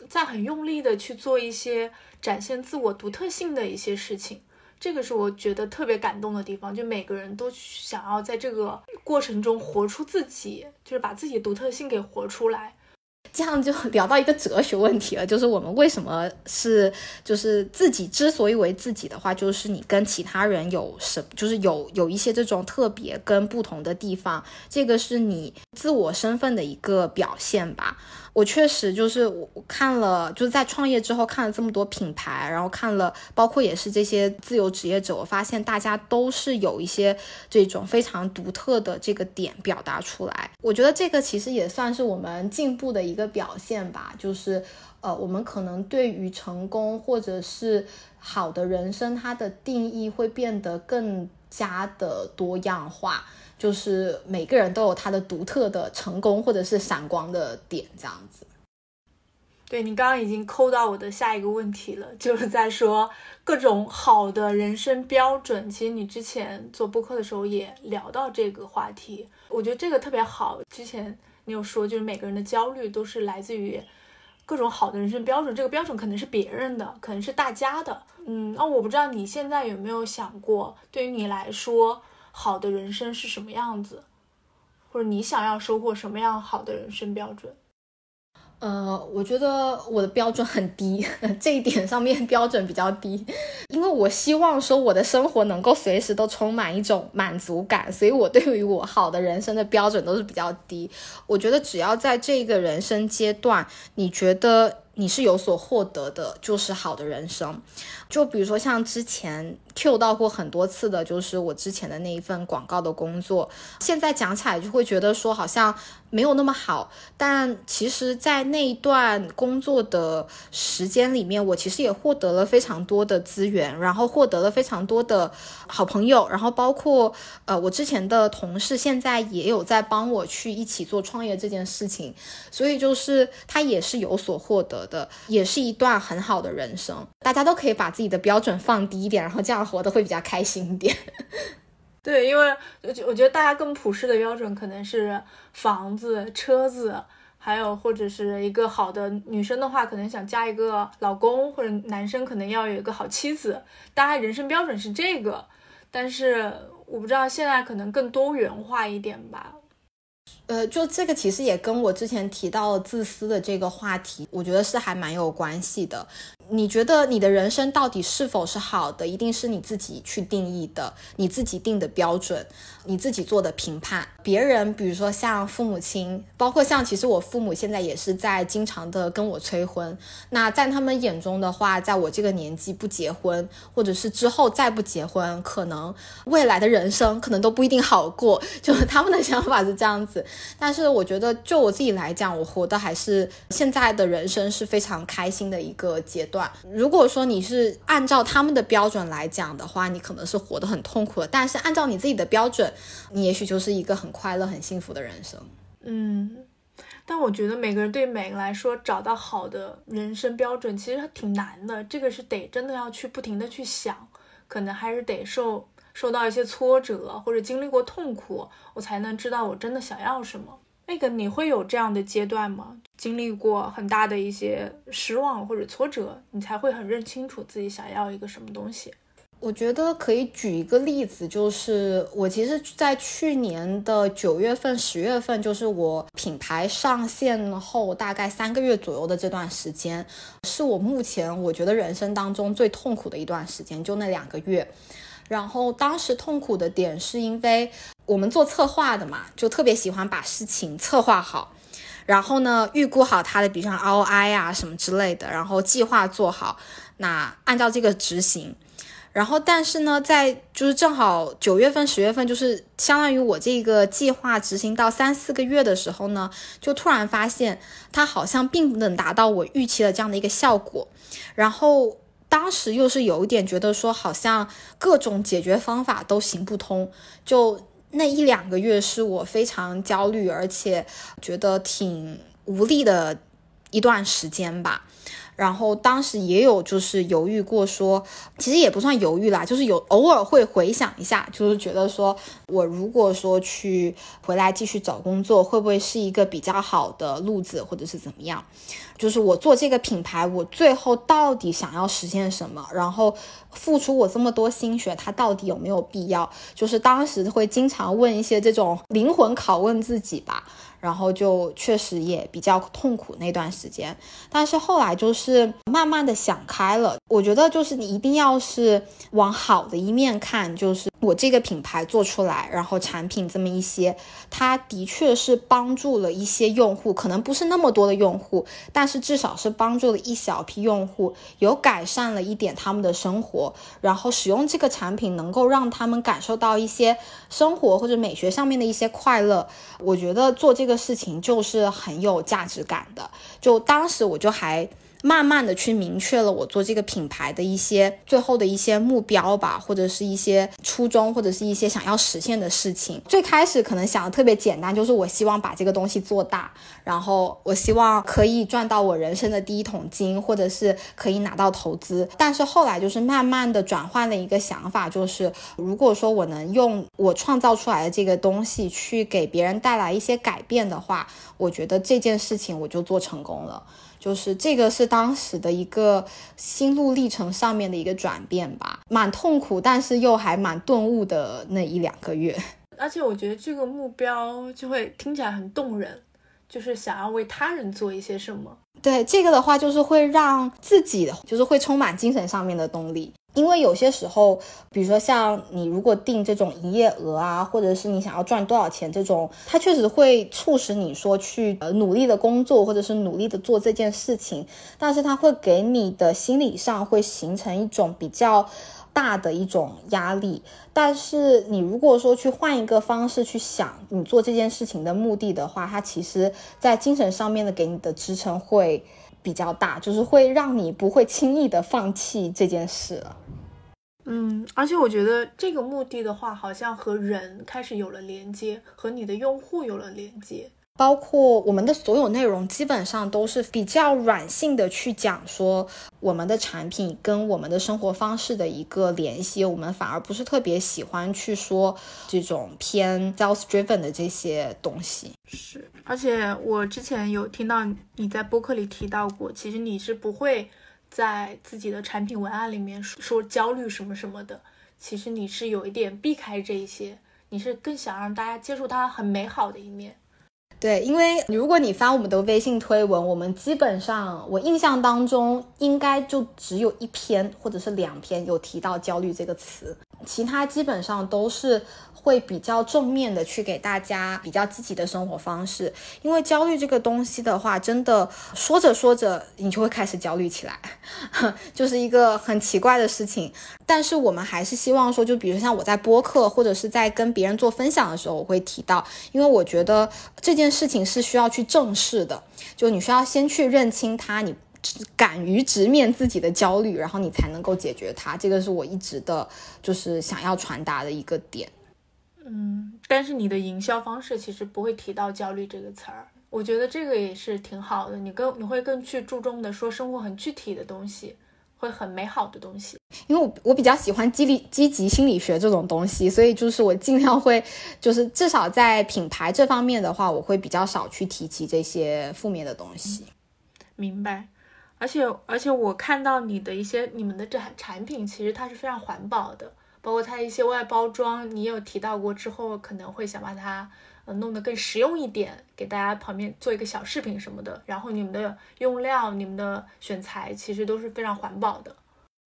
在很用力的去做一些展现自我独特性的一些事情，这个是我觉得特别感动的地方，就每个人都想要在这个过程中活出自己，就是把自己独特性给活出来。这样就聊到一个哲学问题了，就是我们为什么是就是自己之所以为自己的话，就是你跟其他人有什，就是有有一些这种特别跟不同的地方，这个是你自我身份的一个表现吧。我确实就是我看了，就是在创业之后看了这么多品牌，然后看了包括也是这些自由职业者，我发现大家都是有一些这种非常独特的这个点表达出来。我觉得这个其实也算是我们进步的一个表现吧，就是呃，我们可能对于成功或者是好的人生，它的定义会变得更加的多样化。就是每个人都有他的独特的成功或者是闪光的点，这样子。对你刚刚已经抠到我的下一个问题了，就是在说各种好的人生标准。其实你之前做播客的时候也聊到这个话题，我觉得这个特别好。之前你有说，就是每个人的焦虑都是来自于各种好的人生标准，这个标准可能是别人的，可能是大家的。嗯，那我不知道你现在有没有想过，对于你来说。好的人生是什么样子，或者你想要收获什么样好的人生标准？呃，我觉得我的标准很低，这一点上面标准比较低，因为我希望说我的生活能够随时都充满一种满足感，所以我对于我好的人生的标准都是比较低。我觉得只要在这个人生阶段，你觉得你是有所获得的，就是好的人生。就比如说像之前。Q 到过很多次的，就是我之前的那一份广告的工作。现在讲起来就会觉得说好像没有那么好，但其实，在那一段工作的时间里面，我其实也获得了非常多的资源，然后获得了非常多的好朋友，然后包括呃我之前的同事，现在也有在帮我去一起做创业这件事情。所以就是他也是有所获得的，也是一段很好的人生。大家都可以把自己的标准放低一点，然后这样。活得会比较开心一点，对，因为我我觉得大家更普世的标准可能是房子、车子，还有或者是一个好的女生的话，可能想嫁一个老公，或者男生可能要有一个好妻子，大家人生标准是这个。但是我不知道现在可能更多元化一点吧。呃，就这个其实也跟我之前提到自私的这个话题，我觉得是还蛮有关系的。你觉得你的人生到底是否是好的，一定是你自己去定义的，你自己定的标准，你自己做的评判。别人，比如说像父母亲，包括像其实我父母现在也是在经常的跟我催婚。那在他们眼中的话，在我这个年纪不结婚，或者是之后再不结婚，可能未来的人生可能都不一定好过。就他们的想法是这样子。但是我觉得，就我自己来讲，我活的还是现在的人生是非常开心的一个阶段。如果说你是按照他们的标准来讲的话，你可能是活得很痛苦的。但是按照你自己的标准，你也许就是一个很快乐、很幸福的人生。嗯，但我觉得每个人对每个人来说，找到好的人生标准其实挺难的。这个是得真的要去不停的去想，可能还是得受受到一些挫折或者经历过痛苦，我才能知道我真的想要什么。那个你会有这样的阶段吗？经历过很大的一些失望或者挫折，你才会很认清楚自己想要一个什么东西。我觉得可以举一个例子，就是我其实，在去年的九月份、十月份，就是我品牌上线后大概三个月左右的这段时间，是我目前我觉得人生当中最痛苦的一段时间，就那两个月。然后当时痛苦的点是因为。我们做策划的嘛，就特别喜欢把事情策划好，然后呢，预估好它的，比如像 ROI 啊什么之类的，然后计划做好，那按照这个执行。然后，但是呢，在就是正好九月份、十月份，就是相当于我这个计划执行到三四个月的时候呢，就突然发现它好像并不能达到我预期的这样的一个效果。然后当时又是有一点觉得说，好像各种解决方法都行不通，就。那一两个月是我非常焦虑，而且觉得挺无力的一段时间吧。然后当时也有就是犹豫过，说其实也不算犹豫啦，就是有偶尔会回想一下，就是觉得说我如果说去回来继续找工作，会不会是一个比较好的路子，或者是怎么样？就是我做这个品牌，我最后到底想要实现什么？然后付出我这么多心血，它到底有没有必要？就是当时会经常问一些这种灵魂拷问自己吧。然后就确实也比较痛苦那段时间，但是后来就是慢慢的想开了。我觉得就是你一定要是往好的一面看，就是我这个品牌做出来，然后产品这么一些，它的确是帮助了一些用户，可能不是那么多的用户，但是至少是帮助了一小批用户，有改善了一点他们的生活，然后使用这个产品能够让他们感受到一些生活或者美学上面的一些快乐。我觉得做这。个事情就是很有价值感的，就当时我就还。慢慢的去明确了我做这个品牌的一些最后的一些目标吧，或者是一些初衷，或者是一些想要实现的事情。最开始可能想的特别简单，就是我希望把这个东西做大，然后我希望可以赚到我人生的第一桶金，或者是可以拿到投资。但是后来就是慢慢的转换了一个想法，就是如果说我能用我创造出来的这个东西去给别人带来一些改变的话，我觉得这件事情我就做成功了。就是这个是当时的一个心路历程上面的一个转变吧，蛮痛苦，但是又还蛮顿悟的那一两个月。而且我觉得这个目标就会听起来很动人，就是想要为他人做一些什么。对这个的话，就是会让自己就是会充满精神上面的动力。因为有些时候，比如说像你如果定这种营业额啊，或者是你想要赚多少钱这种，它确实会促使你说去呃努力的工作，或者是努力的做这件事情。但是它会给你的心理上会形成一种比较大的一种压力。但是你如果说去换一个方式去想你做这件事情的目的的话，它其实在精神上面的给你的支撑会。比较大，就是会让你不会轻易的放弃这件事了。嗯，而且我觉得这个目的的话，好像和人开始有了连接，和你的用户有了连接。包括我们的所有内容，基本上都是比较软性的去讲说我们的产品跟我们的生活方式的一个联系。我们反而不是特别喜欢去说这种偏 sales driven 的这些东西。是，而且我之前有听到你在播客里提到过，其实你是不会在自己的产品文案里面说焦虑什么什么的。其实你是有一点避开这一些，你是更想让大家接触它很美好的一面。对，因为如果你发我们的微信推文，我们基本上我印象当中应该就只有一篇或者是两篇有提到焦虑这个词，其他基本上都是。会比较正面的去给大家比较积极的生活方式，因为焦虑这个东西的话，真的说着说着你就会开始焦虑起来，就是一个很奇怪的事情。但是我们还是希望说，就比如像我在播客或者是在跟别人做分享的时候，我会提到，因为我觉得这件事情是需要去正视的，就你需要先去认清它，你敢于直面自己的焦虑，然后你才能够解决它。这个是我一直的，就是想要传达的一个点。嗯，但是你的营销方式其实不会提到焦虑这个词儿，我觉得这个也是挺好的。你更你会更去注重的说生活很具体的东西，会很美好的东西。因为我我比较喜欢激励积极心理学这种东西，所以就是我尽量会就是至少在品牌这方面的话，我会比较少去提及这些负面的东西。明白。而且而且我看到你的一些你们的这产品，其实它是非常环保的。包括它一些外包装，你有提到过之后，可能会想把它呃弄得更实用一点，给大家旁边做一个小饰品什么的。然后你们的用料、你们的选材其实都是非常环保的。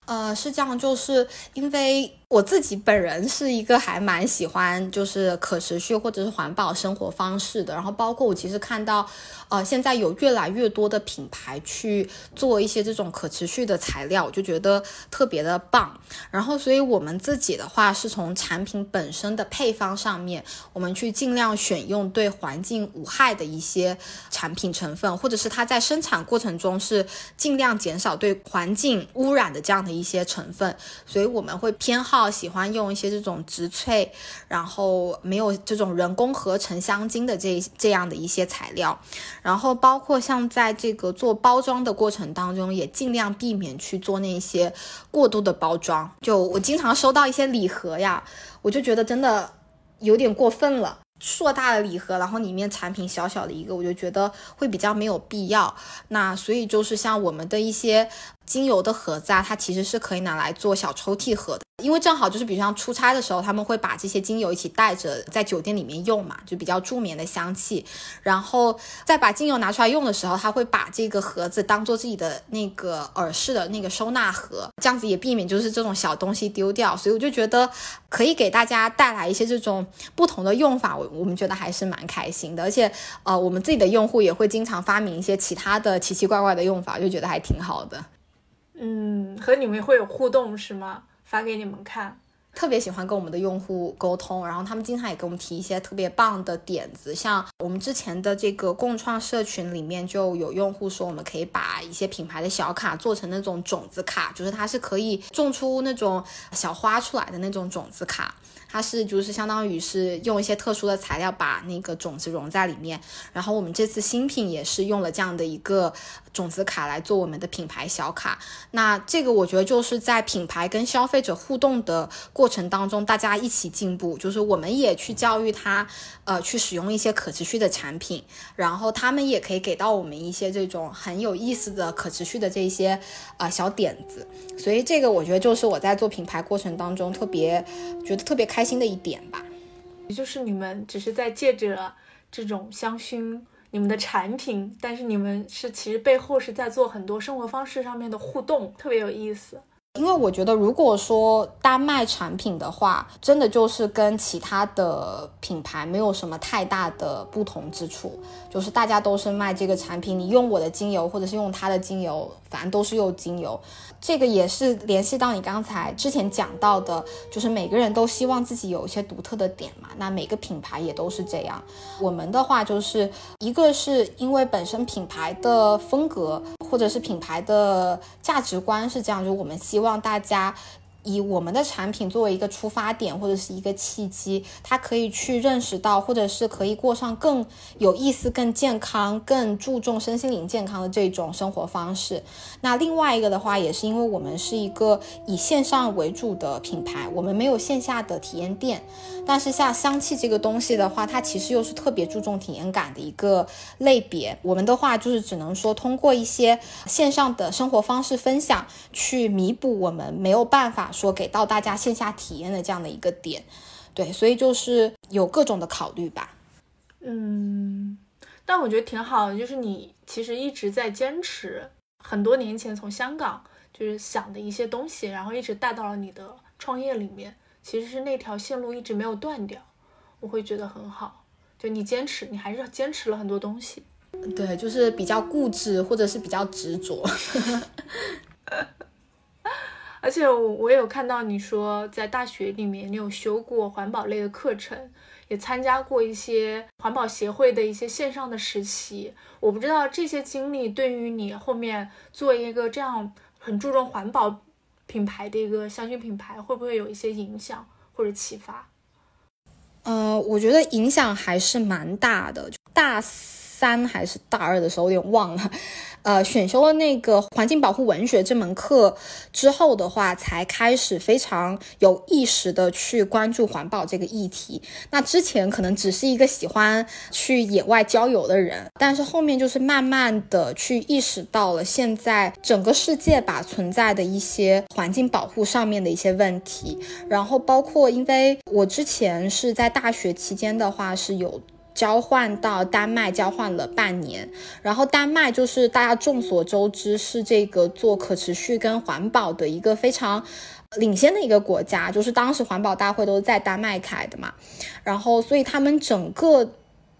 呃，是这样，就是因为。我自己本人是一个还蛮喜欢就是可持续或者是环保生活方式的，然后包括我其实看到，呃，现在有越来越多的品牌去做一些这种可持续的材料，我就觉得特别的棒。然后，所以我们自己的话是从产品本身的配方上面，我们去尽量选用对环境无害的一些产品成分，或者是它在生产过程中是尽量减少对环境污染的这样的一些成分，所以我们会偏好喜欢用一些这种植萃，然后没有这种人工合成香精的这这样的一些材料。然后包括像在这个做包装的过程当中，也尽量避免去做那些过度的包装。就我经常收到一些礼盒呀，我就觉得真的有点过分了。硕大的礼盒，然后里面产品小小的一个，我就觉得会比较没有必要。那所以就是像我们的一些。精油的盒子啊，它其实是可以拿来做小抽屉盒的，因为正好就是，比如像出差的时候，他们会把这些精油一起带着在酒店里面用嘛，就比较助眠的香气。然后再把精油拿出来用的时候，他会把这个盒子当做自己的那个耳饰的那个收纳盒，这样子也避免就是这种小东西丢掉。所以我就觉得可以给大家带来一些这种不同的用法，我我们觉得还是蛮开心的。而且呃，我们自己的用户也会经常发明一些其他的奇奇怪怪的用法，就觉得还挺好的。嗯，和你们会有互动是吗？发给你们看，特别喜欢跟我们的用户沟通，然后他们经常也给我们提一些特别棒的点子。像我们之前的这个共创社群里面就有用户说，我们可以把一些品牌的小卡做成那种种子卡，就是它是可以种出那种小花出来的那种种子卡。它是就是相当于是用一些特殊的材料把那个种子融在里面，然后我们这次新品也是用了这样的一个种子卡来做我们的品牌小卡。那这个我觉得就是在品牌跟消费者互动的过程当中，大家一起进步，就是我们也去教育他，呃，去使用一些可持续的产品，然后他们也可以给到我们一些这种很有意思的可持续的这些啊小点子。所以这个我觉得就是我在做品牌过程当中特别觉得特别开。开心的一点吧，也就是你们只是在借着这种香薰，你们的产品，但是你们是其实背后是在做很多生活方式上面的互动，特别有意思。因为我觉得，如果说单卖产品的话，真的就是跟其他的品牌没有什么太大的不同之处，就是大家都是卖这个产品，你用我的精油或者是用他的精油，反正都是用精油。这个也是联系到你刚才之前讲到的，就是每个人都希望自己有一些独特的点嘛。那每个品牌也都是这样。我们的话就是一个是因为本身品牌的风格或者是品牌的价值观是这样，就我们希望大家。以我们的产品作为一个出发点或者是一个契机，他可以去认识到，或者是可以过上更有意思、更健康、更注重身心灵健康的这种生活方式。那另外一个的话，也是因为我们是一个以线上为主的品牌，我们没有线下的体验店。但是像香气这个东西的话，它其实又是特别注重体验感的一个类别。我们的话就是只能说通过一些线上的生活方式分享，去弥补我们没有办法。说给到大家线下体验的这样的一个点，对，所以就是有各种的考虑吧。嗯，但我觉得挺好的，就是你其实一直在坚持，很多年前从香港就是想的一些东西，然后一直带到了你的创业里面，其实是那条线路一直没有断掉，我会觉得很好。就你坚持，你还是坚持了很多东西。对，就是比较固执，或者是比较执着。而且我我有看到你说在大学里面你有修过环保类的课程，也参加过一些环保协会的一些线上的实习。我不知道这些经历对于你后面做一个这样很注重环保品牌的一个香薰品牌会不会有一些影响或者启发？呃，我觉得影响还是蛮大的。大四三还是大二的时候有点忘了。呃，选修了那个环境保护文学这门课之后的话，才开始非常有意识的去关注环保这个议题。那之前可能只是一个喜欢去野外郊游的人，但是后面就是慢慢的去意识到了现在整个世界吧存在的一些环境保护上面的一些问题。然后包括，因为我之前是在大学期间的话是有。交换到丹麦，交换了半年。然后丹麦就是大家众所周知，是这个做可持续跟环保的一个非常领先的一个国家。就是当时环保大会都是在丹麦开的嘛，然后所以他们整个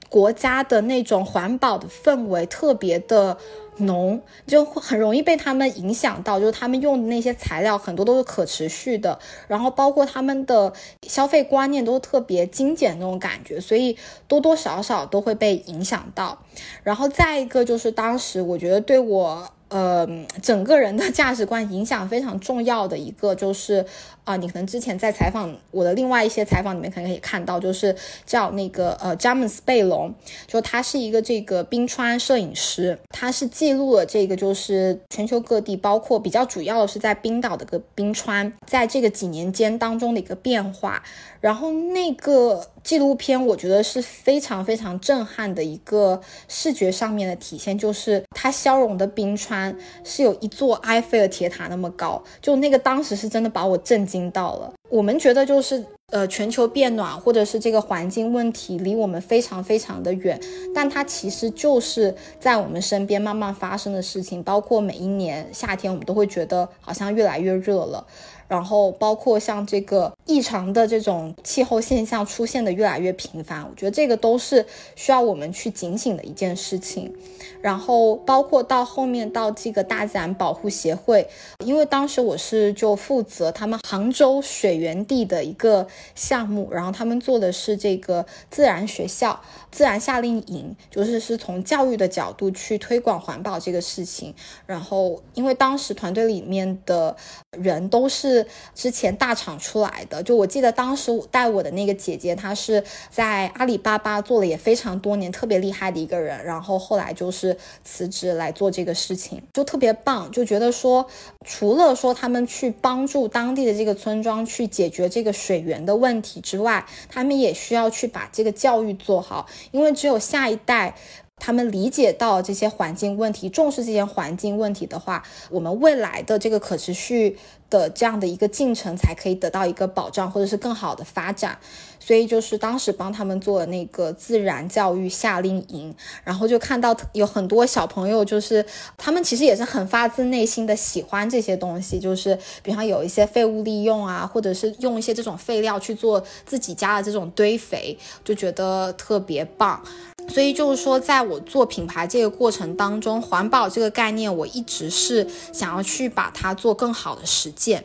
国家的那种环保的氛围特别的。浓就会很容易被他们影响到，就是他们用的那些材料很多都是可持续的，然后包括他们的消费观念都特别精简那种感觉，所以多多少少都会被影响到。然后再一个就是当时我觉得对我呃，整个人的价值观影响非常重要的一个就是，啊，你可能之前在采访我的另外一些采访里面可能可以看到，就是叫那个呃詹姆斯贝隆，就他是一个这个冰川摄影师，他是记录了这个就是全球各地，包括比较主要的是在冰岛的个冰川，在这个几年间当中的一个变化。然后那个纪录片，我觉得是非常非常震撼的一个视觉上面的体现，就是它消融的冰川是有一座埃菲尔铁塔那么高，就那个当时是真的把我震惊到了。我们觉得就是呃全球变暖或者是这个环境问题离我们非常非常的远，但它其实就是在我们身边慢慢发生的事情，包括每一年夏天我们都会觉得好像越来越热了。然后包括像这个异常的这种气候现象出现的越来越频繁，我觉得这个都是需要我们去警醒的一件事情。然后包括到后面到这个大自然保护协会，因为当时我是就负责他们杭州水源地的一个项目，然后他们做的是这个自然学校。自然夏令营就是是从教育的角度去推广环保这个事情，然后因为当时团队里面的人都是之前大厂出来的，就我记得当时带我的那个姐姐，她是在阿里巴巴做了也非常多年，特别厉害的一个人，然后后来就是辞职来做这个事情，就特别棒，就觉得说除了说他们去帮助当地的这个村庄去解决这个水源的问题之外，他们也需要去把这个教育做好。因为只有下一代，他们理解到这些环境问题，重视这些环境问题的话，我们未来的这个可持续的这样的一个进程才可以得到一个保障，或者是更好的发展。所以就是当时帮他们做那个自然教育夏令营，然后就看到有很多小朋友，就是他们其实也是很发自内心的喜欢这些东西，就是比方有一些废物利用啊，或者是用一些这种废料去做自己家的这种堆肥，就觉得特别棒。所以就是说，在我做品牌这个过程当中，环保这个概念，我一直是想要去把它做更好的实践。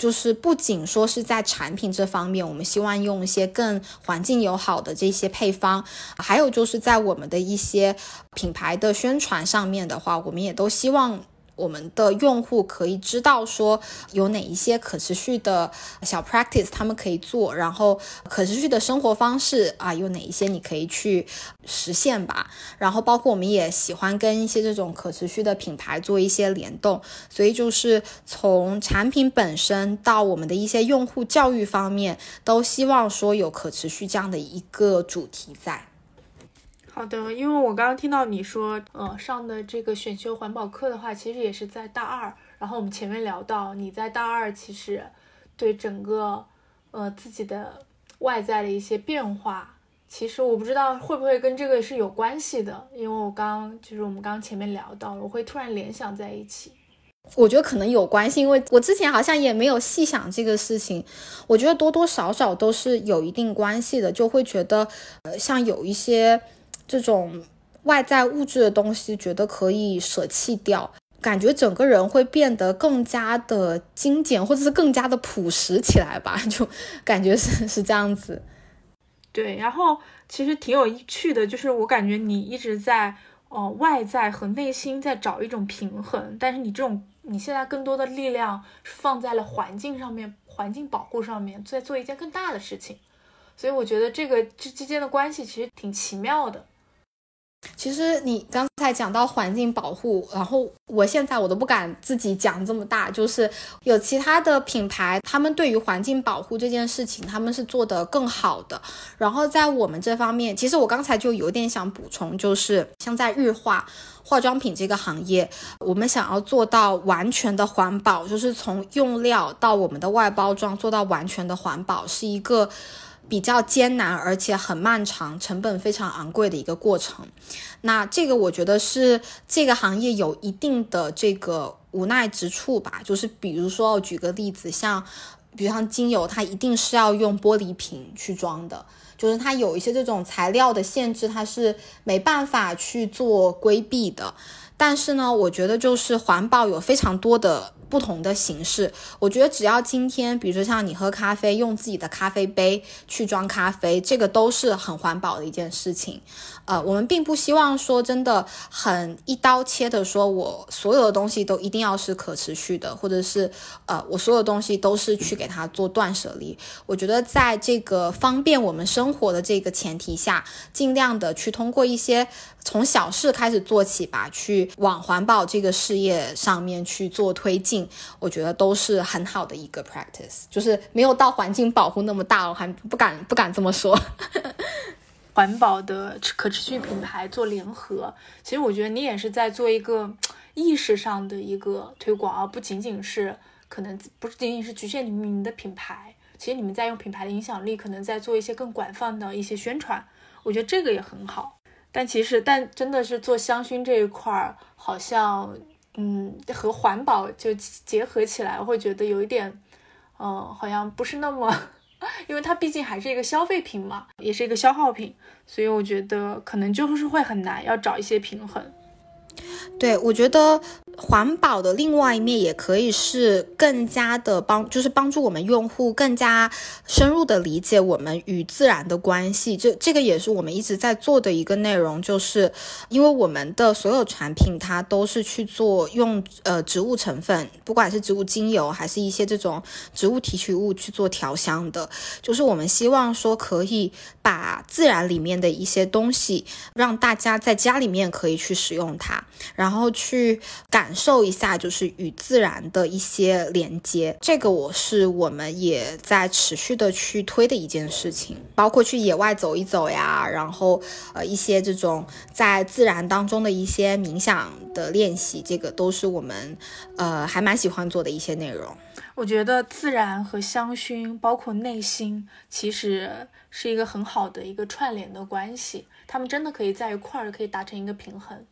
就是不仅说是在产品这方面，我们希望用一些更环境友好的这些配方，还有就是在我们的一些品牌的宣传上面的话，我们也都希望。我们的用户可以知道说有哪一些可持续的小 practice 他们可以做，然后可持续的生活方式啊有哪一些你可以去实现吧。然后包括我们也喜欢跟一些这种可持续的品牌做一些联动，所以就是从产品本身到我们的一些用户教育方面，都希望说有可持续这样的一个主题在。好的，因为我刚刚听到你说，呃，上的这个选修环保课的话，其实也是在大二。然后我们前面聊到，你在大二其实对整个，呃，自己的外在的一些变化，其实我不知道会不会跟这个是有关系的。因为我刚就是我们刚刚前面聊到，我会突然联想在一起。我觉得可能有关系，因为我之前好像也没有细想这个事情。我觉得多多少少都是有一定关系的，就会觉得，呃，像有一些。这种外在物质的东西，觉得可以舍弃掉，感觉整个人会变得更加的精简，或者是更加的朴实起来吧，就感觉是 是这样子。对，然后其实挺有趣的，就是我感觉你一直在哦外在和内心在找一种平衡，但是你这种你现在更多的力量是放在了环境上面，环境保护上面，在做一件更大的事情，所以我觉得这个这之间的关系其实挺奇妙的。其实你刚才讲到环境保护，然后我现在我都不敢自己讲这么大，就是有其他的品牌，他们对于环境保护这件事情，他们是做得更好的。然后在我们这方面，其实我刚才就有点想补充，就是像在日化化妆品这个行业，我们想要做到完全的环保，就是从用料到我们的外包装做到完全的环保，是一个。比较艰难，而且很漫长，成本非常昂贵的一个过程。那这个我觉得是这个行业有一定的这个无奈之处吧。就是比如说，我举个例子，像，比如像精油，它一定是要用玻璃瓶去装的，就是它有一些这种材料的限制，它是没办法去做规避的。但是呢，我觉得就是环保有非常多的。不同的形式。我觉得只要今天，比如说像你喝咖啡，用自己的咖啡杯去装咖啡，这个都是很环保的一件事情。呃，我们并不希望说真的很一刀切的说，我所有的东西都一定要是可持续的，或者是呃，我所有东西都是去给它做断舍离。我觉得在这个方便我们生活的这个前提下，尽量的去通过一些从小事开始做起吧，去往环保这个事业上面去做推进，我觉得都是很好的一个 practice，就是没有到环境保护那么大，我还不敢不敢这么说。环保的可持续品牌做联合，其实我觉得你也是在做一个意识上的一个推广，而不仅仅是可能不是仅仅是局限于你的品牌。其实你们在用品牌的影响力，可能在做一些更广泛的一些宣传。我觉得这个也很好。但其实，但真的是做香薰这一块儿，好像嗯和环保就结合起来，会觉得有一点，嗯，好像不是那么。因为它毕竟还是一个消费品嘛，也是一个消耗品，所以我觉得可能就是会很难，要找一些平衡。对，我觉得环保的另外一面也可以是更加的帮，就是帮助我们用户更加深入的理解我们与自然的关系。这这个也是我们一直在做的一个内容，就是因为我们的所有产品它都是去做用呃植物成分，不管是植物精油还是一些这种植物提取物去做调香的，就是我们希望说可以把自然里面的一些东西让大家在家里面可以去使用它。然后去感受一下，就是与自然的一些连接，这个我是我们也在持续的去推的一件事情，包括去野外走一走呀，然后呃一些这种在自然当中的一些冥想的练习，这个都是我们呃还蛮喜欢做的一些内容。我觉得自然和香薰，包括内心，其实是一个很好的一个串联的关系，他们真的可以在一块儿，可以达成一个平衡。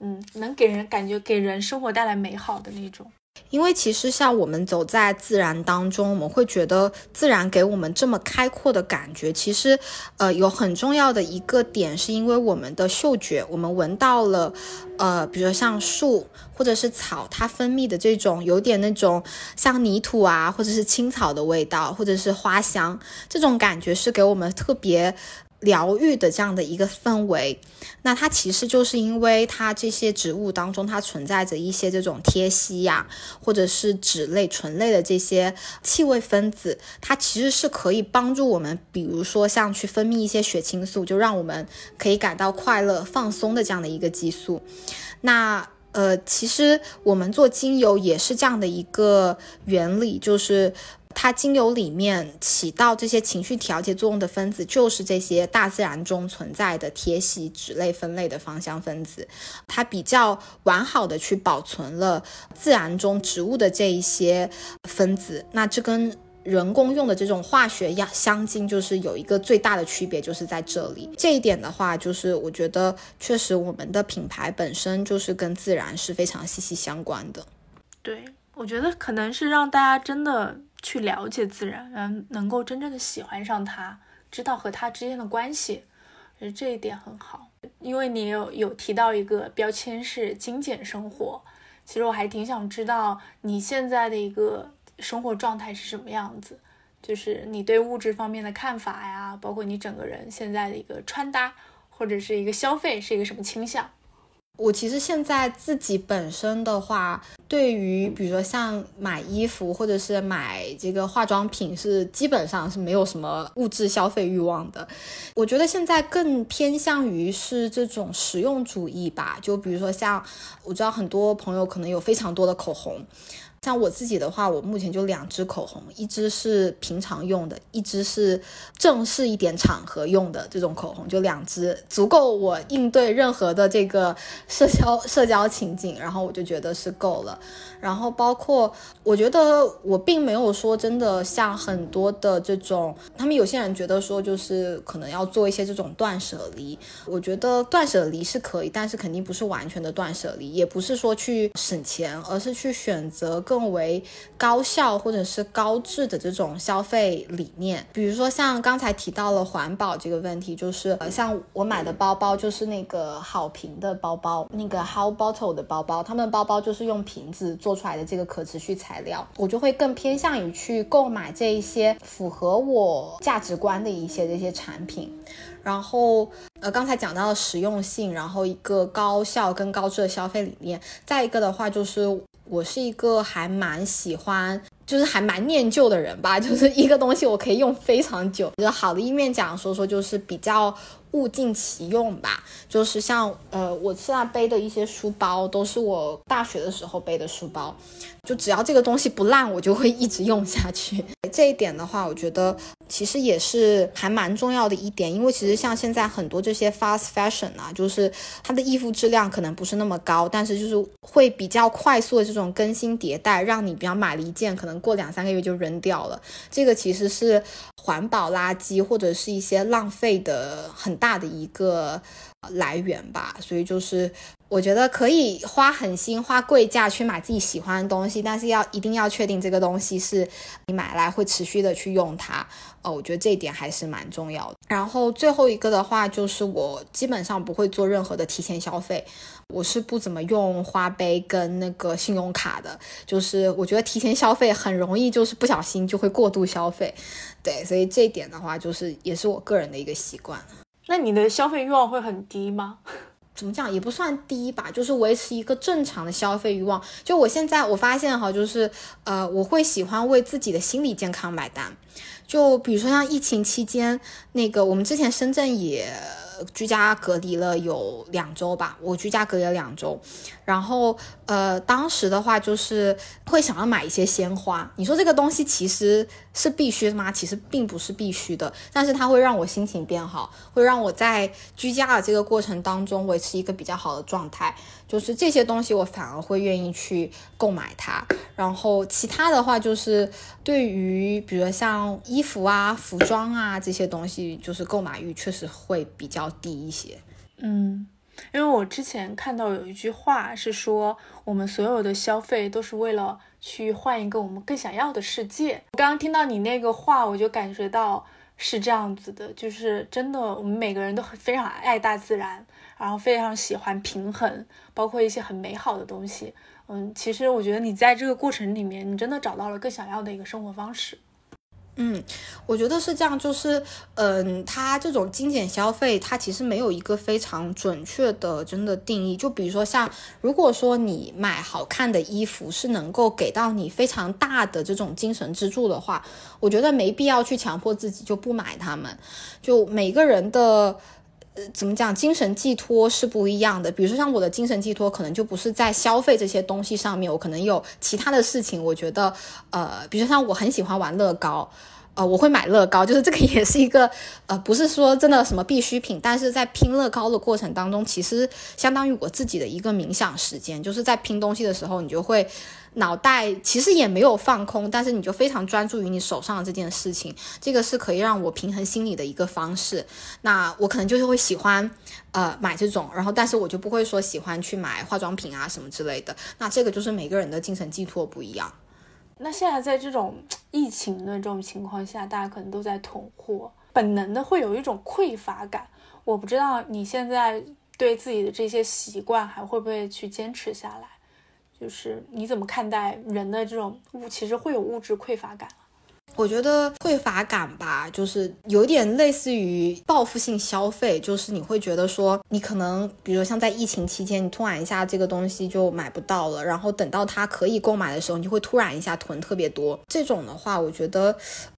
嗯，能给人感觉给人生活带来美好的那种。因为其实像我们走在自然当中，我们会觉得自然给我们这么开阔的感觉。其实，呃，有很重要的一个点，是因为我们的嗅觉，我们闻到了，呃，比如说像树或者是草，它分泌的这种有点那种像泥土啊，或者是青草的味道，或者是花香，这种感觉是给我们特别。疗愈的这样的一个氛围，那它其实就是因为它这些植物当中，它存在着一些这种萜烯呀，或者是脂类、醇类的这些气味分子，它其实是可以帮助我们，比如说像去分泌一些血清素，就让我们可以感到快乐、放松的这样的一个激素。那呃，其实我们做精油也是这样的一个原理，就是。它精油里面起到这些情绪调节作用的分子，就是这些大自然中存在的萜烯脂类分类的芳香分子。它比较完好的去保存了自然中植物的这一些分子。那这跟人工用的这种化学样香精，就是有一个最大的区别，就是在这里。这一点的话，就是我觉得确实我们的品牌本身就是跟自然是非常息息相关的。对，我觉得可能是让大家真的。去了解自然，嗯，能够真正的喜欢上它，知道和它之间的关系，我觉得这一点很好。因为你有有提到一个标签是精简生活，其实我还挺想知道你现在的一个生活状态是什么样子，就是你对物质方面的看法呀，包括你整个人现在的一个穿搭或者是一个消费是一个什么倾向。我其实现在自己本身的话，对于比如说像买衣服或者是买这个化妆品，是基本上是没有什么物质消费欲望的。我觉得现在更偏向于是这种实用主义吧。就比如说像我知道很多朋友可能有非常多的口红。像我自己的话，我目前就两支口红，一支是平常用的，一支是正式一点场合用的这种口红，就两支足够我应对任何的这个社交社交情景，然后我就觉得是够了。然后包括我觉得我并没有说真的像很多的这种，他们有些人觉得说就是可能要做一些这种断舍离，我觉得断舍离是可以，但是肯定不是完全的断舍离，也不是说去省钱，而是去选择更。更为高效或者是高质的这种消费理念。比如说像刚才提到了环保这个问题，就是呃，像我买的包包就是那个好评的包包，那个 How Bottle 的包包，他们包包就是用瓶子做出来的这个可持续材料，我就会更偏向于去购买这一些符合我价值观的一些这些产品。然后，呃，刚才讲到了实用性，然后一个高效跟高质的消费理念，再一个的话就是我是一个还蛮喜欢，就是还蛮念旧的人吧，就是一个东西我可以用非常久。就好的一面讲说说，就是比较物尽其用吧，就是像呃，我现在背的一些书包都是我大学的时候背的书包。就只要这个东西不烂，我就会一直用下去。这一点的话，我觉得其实也是还蛮重要的一点，因为其实像现在很多这些 fast fashion 啊，就是它的衣服质量可能不是那么高，但是就是会比较快速的这种更新迭代，让你比方买了一件，可能过两三个月就扔掉了。这个其实是环保垃圾或者是一些浪费的很大的一个来源吧。所以就是。我觉得可以花狠心、花贵价去买自己喜欢的东西，但是要一定要确定这个东西是你买来会持续的去用它。哦，我觉得这一点还是蛮重要的。然后最后一个的话，就是我基本上不会做任何的提前消费，我是不怎么用花呗跟那个信用卡的。就是我觉得提前消费很容易就是不小心就会过度消费，对，所以这一点的话，就是也是我个人的一个习惯。那你的消费欲望会很低吗？怎么讲也不算低吧，就是维持一个正常的消费欲望。就我现在我发现哈，就是呃，我会喜欢为自己的心理健康买单。就比如说像疫情期间，那个我们之前深圳也。居家隔离了有两周吧，我居家隔离了两周，然后呃，当时的话就是会想要买一些鲜花。你说这个东西其实是必须的吗？其实并不是必须的，但是它会让我心情变好，会让我在居家的这个过程当中维持一个比较好的状态。就是这些东西我反而会愿意去购买它。然后其他的话就是对于比如像衣服啊、服装啊这些东西，就是购买欲确实会比较。低一些，嗯，因为我之前看到有一句话是说，我们所有的消费都是为了去换一个我们更想要的世界。我刚刚听到你那个话，我就感觉到是这样子的，就是真的，我们每个人都非常爱大自然，然后非常喜欢平衡，包括一些很美好的东西。嗯，其实我觉得你在这个过程里面，你真的找到了更想要的一个生活方式。嗯，我觉得是这样，就是，嗯，它这种精简消费，它其实没有一个非常准确的真的定义。就比如说像，如果说你买好看的衣服是能够给到你非常大的这种精神支柱的话，我觉得没必要去强迫自己就不买它们。就每个人的，怎么讲，精神寄托是不一样的。比如说像我的精神寄托，可能就不是在消费这些东西上面，我可能有其他的事情。我觉得，呃，比如说像我很喜欢玩乐高。呃，我会买乐高，就是这个也是一个，呃，不是说真的什么必需品，但是在拼乐高的过程当中，其实相当于我自己的一个冥想时间，就是在拼东西的时候，你就会脑袋其实也没有放空，但是你就非常专注于你手上的这件事情，这个是可以让我平衡心理的一个方式。那我可能就是会喜欢，呃，买这种，然后但是我就不会说喜欢去买化妆品啊什么之类的。那这个就是每个人的精神寄托不一样。那现在在这种疫情的这种情况下，大家可能都在囤货，本能的会有一种匮乏感。我不知道你现在对自己的这些习惯还会不会去坚持下来？就是你怎么看待人的这种物，其实会有物质匮乏感。我觉得匮乏感吧，就是有点类似于报复性消费，就是你会觉得说，你可能，比如像在疫情期间，你突然一下这个东西就买不到了，然后等到它可以购买的时候，你就会突然一下囤特别多。这种的话，我觉得。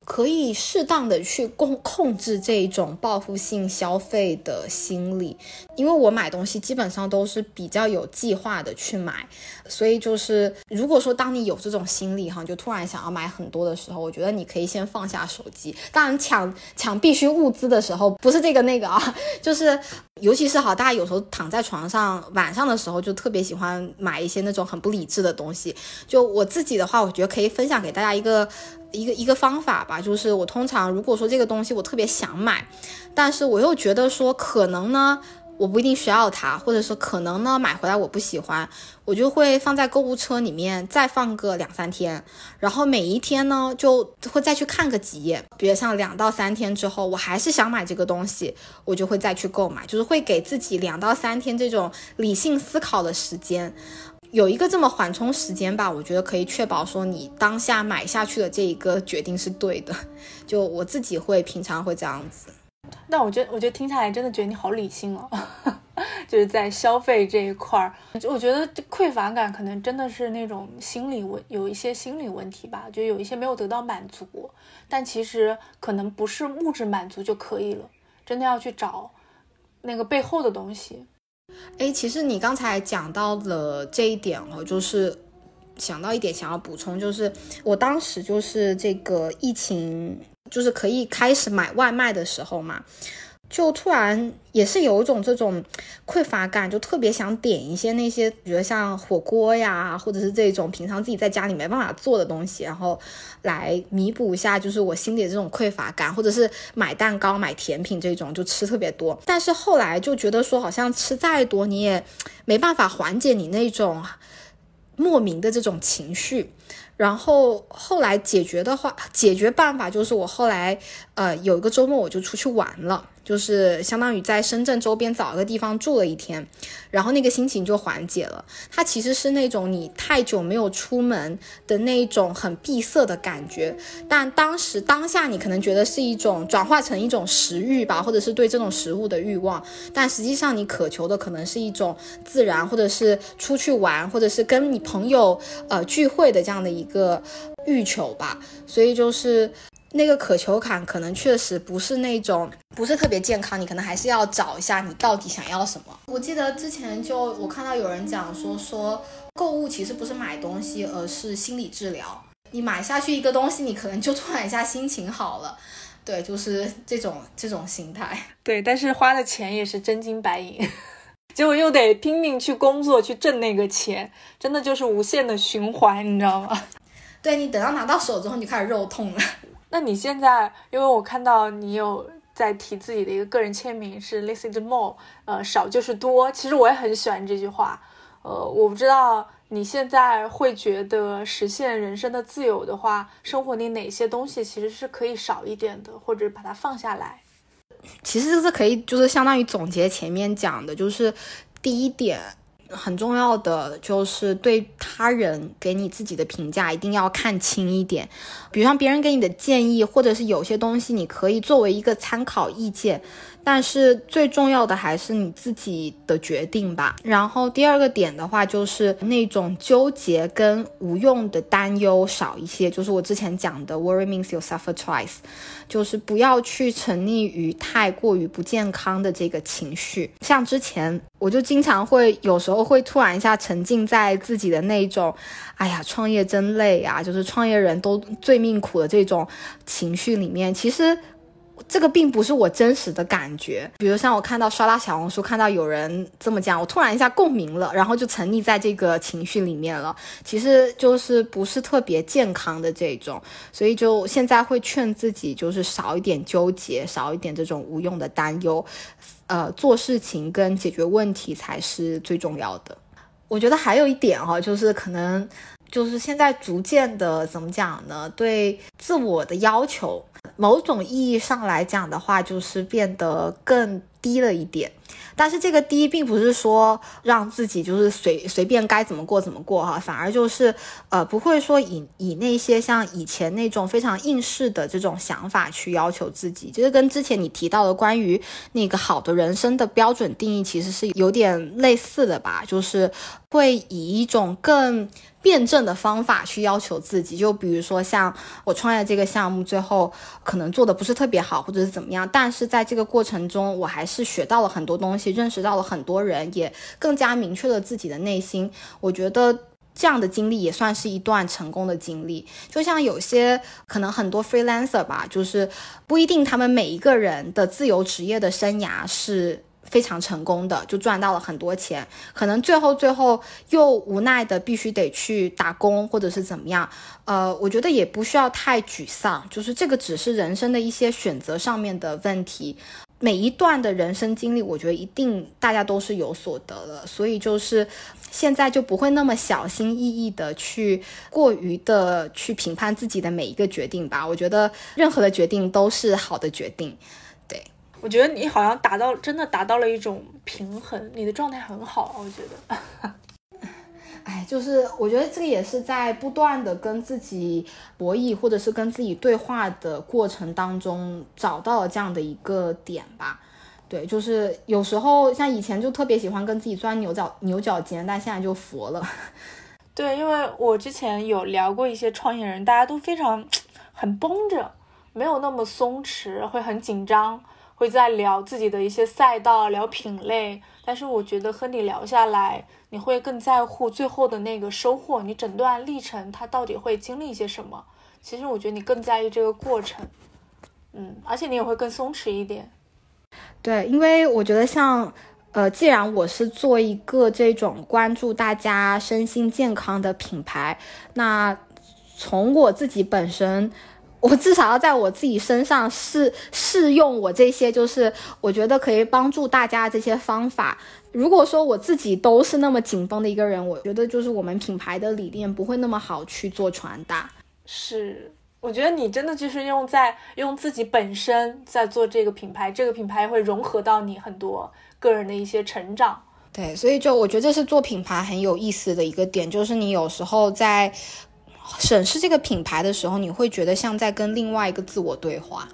可以适当的去控控制这种报复性消费的心理，因为我买东西基本上都是比较有计划的去买，所以就是如果说当你有这种心理哈，就突然想要买很多的时候，我觉得你可以先放下手机。当然抢抢必须物资的时候，不是这个那个啊，就是尤其是好，大家有时候躺在床上晚上的时候，就特别喜欢买一些那种很不理智的东西。就我自己的话，我觉得可以分享给大家一个。一个一个方法吧，就是我通常如果说这个东西我特别想买，但是我又觉得说可能呢，我不一定需要它，或者是可能呢买回来我不喜欢，我就会放在购物车里面再放个两三天，然后每一天呢就会再去看个几页，比如像两到三天之后，我还是想买这个东西，我就会再去购买，就是会给自己两到三天这种理性思考的时间，有一个这么缓冲时间吧，我觉得可以确保说你当下买下去的这一个决定是对的，就我自己会平常会这样子。但我觉得，我觉得听下来真的觉得你好理性哦，就是在消费这一块儿，我觉得匮乏感可能真的是那种心理问，有一些心理问题吧，就有一些没有得到满足，但其实可能不是物质满足就可以了，真的要去找那个背后的东西。哎，其实你刚才讲到了这一点哦，就是想到一点想要补充，就是我当时就是这个疫情。就是可以开始买外卖的时候嘛，就突然也是有一种这种匮乏感，就特别想点一些那些，比如像火锅呀，或者是这种平常自己在家里没办法做的东西，然后来弥补一下，就是我心里的这种匮乏感，或者是买蛋糕、买甜品这种，就吃特别多。但是后来就觉得说，好像吃再多，你也没办法缓解你那种莫名的这种情绪。然后后来解决的话，解决办法就是我后来，呃，有一个周末我就出去玩了。就是相当于在深圳周边找一个地方住了一天，然后那个心情就缓解了。它其实是那种你太久没有出门的那种很闭塞的感觉，但当时当下你可能觉得是一种转化成一种食欲吧，或者是对这种食物的欲望，但实际上你渴求的可能是一种自然，或者是出去玩，或者是跟你朋友呃聚会的这样的一个欲求吧。所以就是。那个渴求感可能确实不是那种，不是特别健康，你可能还是要找一下你到底想要什么。我记得之前就我看到有人讲说说购物其实不是买东西，而是心理治疗。你买下去一个东西，你可能就突然一下心情好了。对，就是这种这种心态。对，但是花的钱也是真金白银，结果又得拼命去工作去挣那个钱，真的就是无限的循环，你知道吗？对你等到拿到手之后，你就开始肉痛了。那你现在，因为我看到你有在提自己的一个个人签名是 “listen more”，呃，少就是多。其实我也很喜欢这句话。呃，我不知道你现在会觉得实现人生的自由的话，生活里哪些东西其实是可以少一点的，或者把它放下来。其实是可以，就是相当于总结前面讲的，就是第一点。很重要的就是对他人给你自己的评价一定要看清一点，比如像别人给你的建议，或者是有些东西你可以作为一个参考意见。但是最重要的还是你自己的决定吧。然后第二个点的话，就是那种纠结跟无用的担忧少一些。就是我之前讲的，worry means you suffer twice，就是不要去沉溺于太过于不健康的这个情绪。像之前我就经常会有时候会突然一下沉浸在自己的那种，哎呀，创业真累啊，就是创业人都最命苦的这种情绪里面，其实。这个并不是我真实的感觉，比如像我看到刷到小红书，看到有人这么讲，我突然一下共鸣了，然后就沉溺在这个情绪里面了。其实就是不是特别健康的这种，所以就现在会劝自己，就是少一点纠结，少一点这种无用的担忧，呃，做事情跟解决问题才是最重要的。我觉得还有一点哈，就是可能就是现在逐渐的怎么讲呢？对自我的要求。某种意义上来讲的话，就是变得更低了一点。但是这个低并不是说让自己就是随随便该怎么过怎么过哈，反而就是呃不会说以以那些像以前那种非常应试的这种想法去要求自己，就是跟之前你提到的关于那个好的人生的标准定义其实是有点类似的吧，就是会以一种更。辩证的方法去要求自己，就比如说像我创业这个项目，最后可能做的不是特别好，或者是怎么样，但是在这个过程中，我还是学到了很多东西，认识到了很多人，也更加明确了自己的内心。我觉得这样的经历也算是一段成功的经历。就像有些可能很多 freelancer 吧，就是不一定他们每一个人的自由职业的生涯是。非常成功的，就赚到了很多钱，可能最后最后又无奈的必须得去打工，或者是怎么样？呃，我觉得也不需要太沮丧，就是这个只是人生的一些选择上面的问题。每一段的人生经历，我觉得一定大家都是有所得的，所以就是现在就不会那么小心翼翼的去过于的去评判自己的每一个决定吧。我觉得任何的决定都是好的决定。对我觉得你好像达到真的达到了一种平衡，你的状态很好，我觉得。就是我觉得这个也是在不断的跟自己博弈，或者是跟自己对话的过程当中找到了这样的一个点吧。对，就是有时候像以前就特别喜欢跟自己钻牛角牛角尖，但现在就佛了。对，因为我之前有聊过一些创业人，大家都非常很绷着，没有那么松弛，会很紧张，会在聊自己的一些赛道，聊品类。但是我觉得和你聊下来。你会更在乎最后的那个收获，你整段历程它到底会经历一些什么？其实我觉得你更在意这个过程，嗯，而且你也会更松弛一点。对，因为我觉得像，呃，既然我是做一个这种关注大家身心健康的品牌，那从我自己本身。我至少要在我自己身上试试用我这些，就是我觉得可以帮助大家这些方法。如果说我自己都是那么紧绷的一个人，我觉得就是我们品牌的理念不会那么好去做传达。是，我觉得你真的就是用在用自己本身在做这个品牌，这个品牌会融合到你很多个人的一些成长。对，所以就我觉得这是做品牌很有意思的一个点，就是你有时候在。审视这个品牌的时候，你会觉得像在跟另外一个自我对话。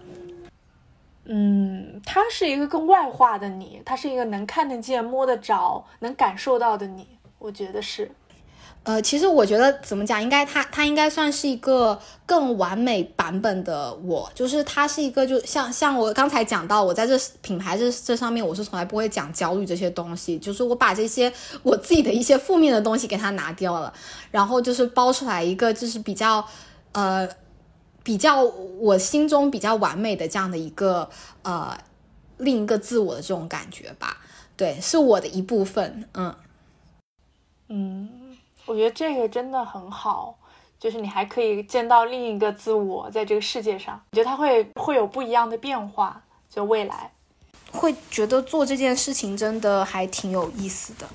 嗯，它是一个更外化的你，它是一个能看得见、摸得着、能感受到的你，我觉得是。呃，其实我觉得怎么讲，应该他他应该算是一个更完美版本的我，就是他是一个，就像像我刚才讲到，我在这品牌这这上面，我是从来不会讲焦虑这些东西，就是我把这些我自己的一些负面的东西给他拿掉了，然后就是包出来一个就是比较呃比较我心中比较完美的这样的一个呃另一个自我的这种感觉吧，对，是我的一部分，嗯嗯。我觉得这个真的很好，就是你还可以见到另一个自我在这个世界上，我觉得它会会有不一样的变化，就未来会觉得做这件事情真的还挺有意思的。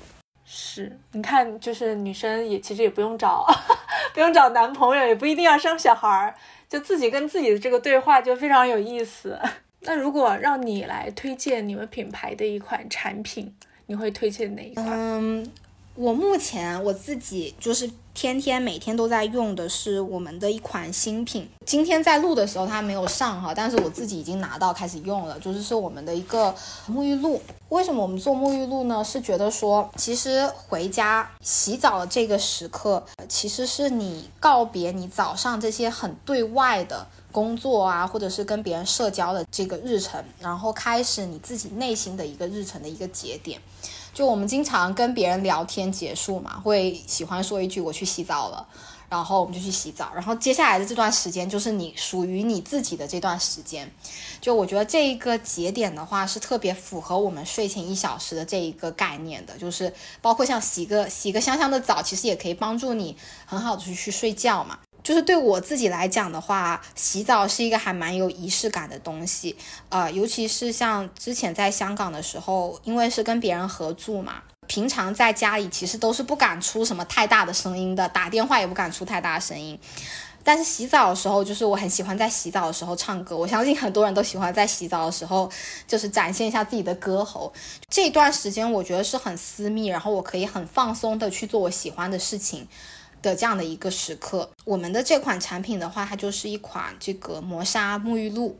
是，你看，就是女生也其实也不用找，不用找男朋友，也不一定要生小孩儿，就自己跟自己的这个对话就非常有意思。那如果让你来推荐你们品牌的一款产品，你会推荐哪一款？嗯。我目前我自己就是天天每天都在用的是我们的一款新品。今天在录的时候它没有上哈，但是我自己已经拿到开始用了，就是是我们的一个沐浴露。为什么我们做沐浴露呢？是觉得说，其实回家洗澡的这个时刻，其实是你告别你早上这些很对外的工作啊，或者是跟别人社交的这个日程，然后开始你自己内心的一个日程的一个节点。就我们经常跟别人聊天结束嘛，会喜欢说一句“我去洗澡了”，然后我们就去洗澡，然后接下来的这段时间就是你属于你自己的这段时间。就我觉得这一个节点的话，是特别符合我们睡前一小时的这一个概念的，就是包括像洗个洗个香香的澡，其实也可以帮助你很好的去去睡觉嘛。就是对我自己来讲的话，洗澡是一个还蛮有仪式感的东西，呃，尤其是像之前在香港的时候，因为是跟别人合住嘛，平常在家里其实都是不敢出什么太大的声音的，打电话也不敢出太大的声音，但是洗澡的时候，就是我很喜欢在洗澡的时候唱歌，我相信很多人都喜欢在洗澡的时候就是展现一下自己的歌喉，这段时间我觉得是很私密，然后我可以很放松的去做我喜欢的事情。的这样的一个时刻，我们的这款产品的话，它就是一款这个磨砂沐浴露，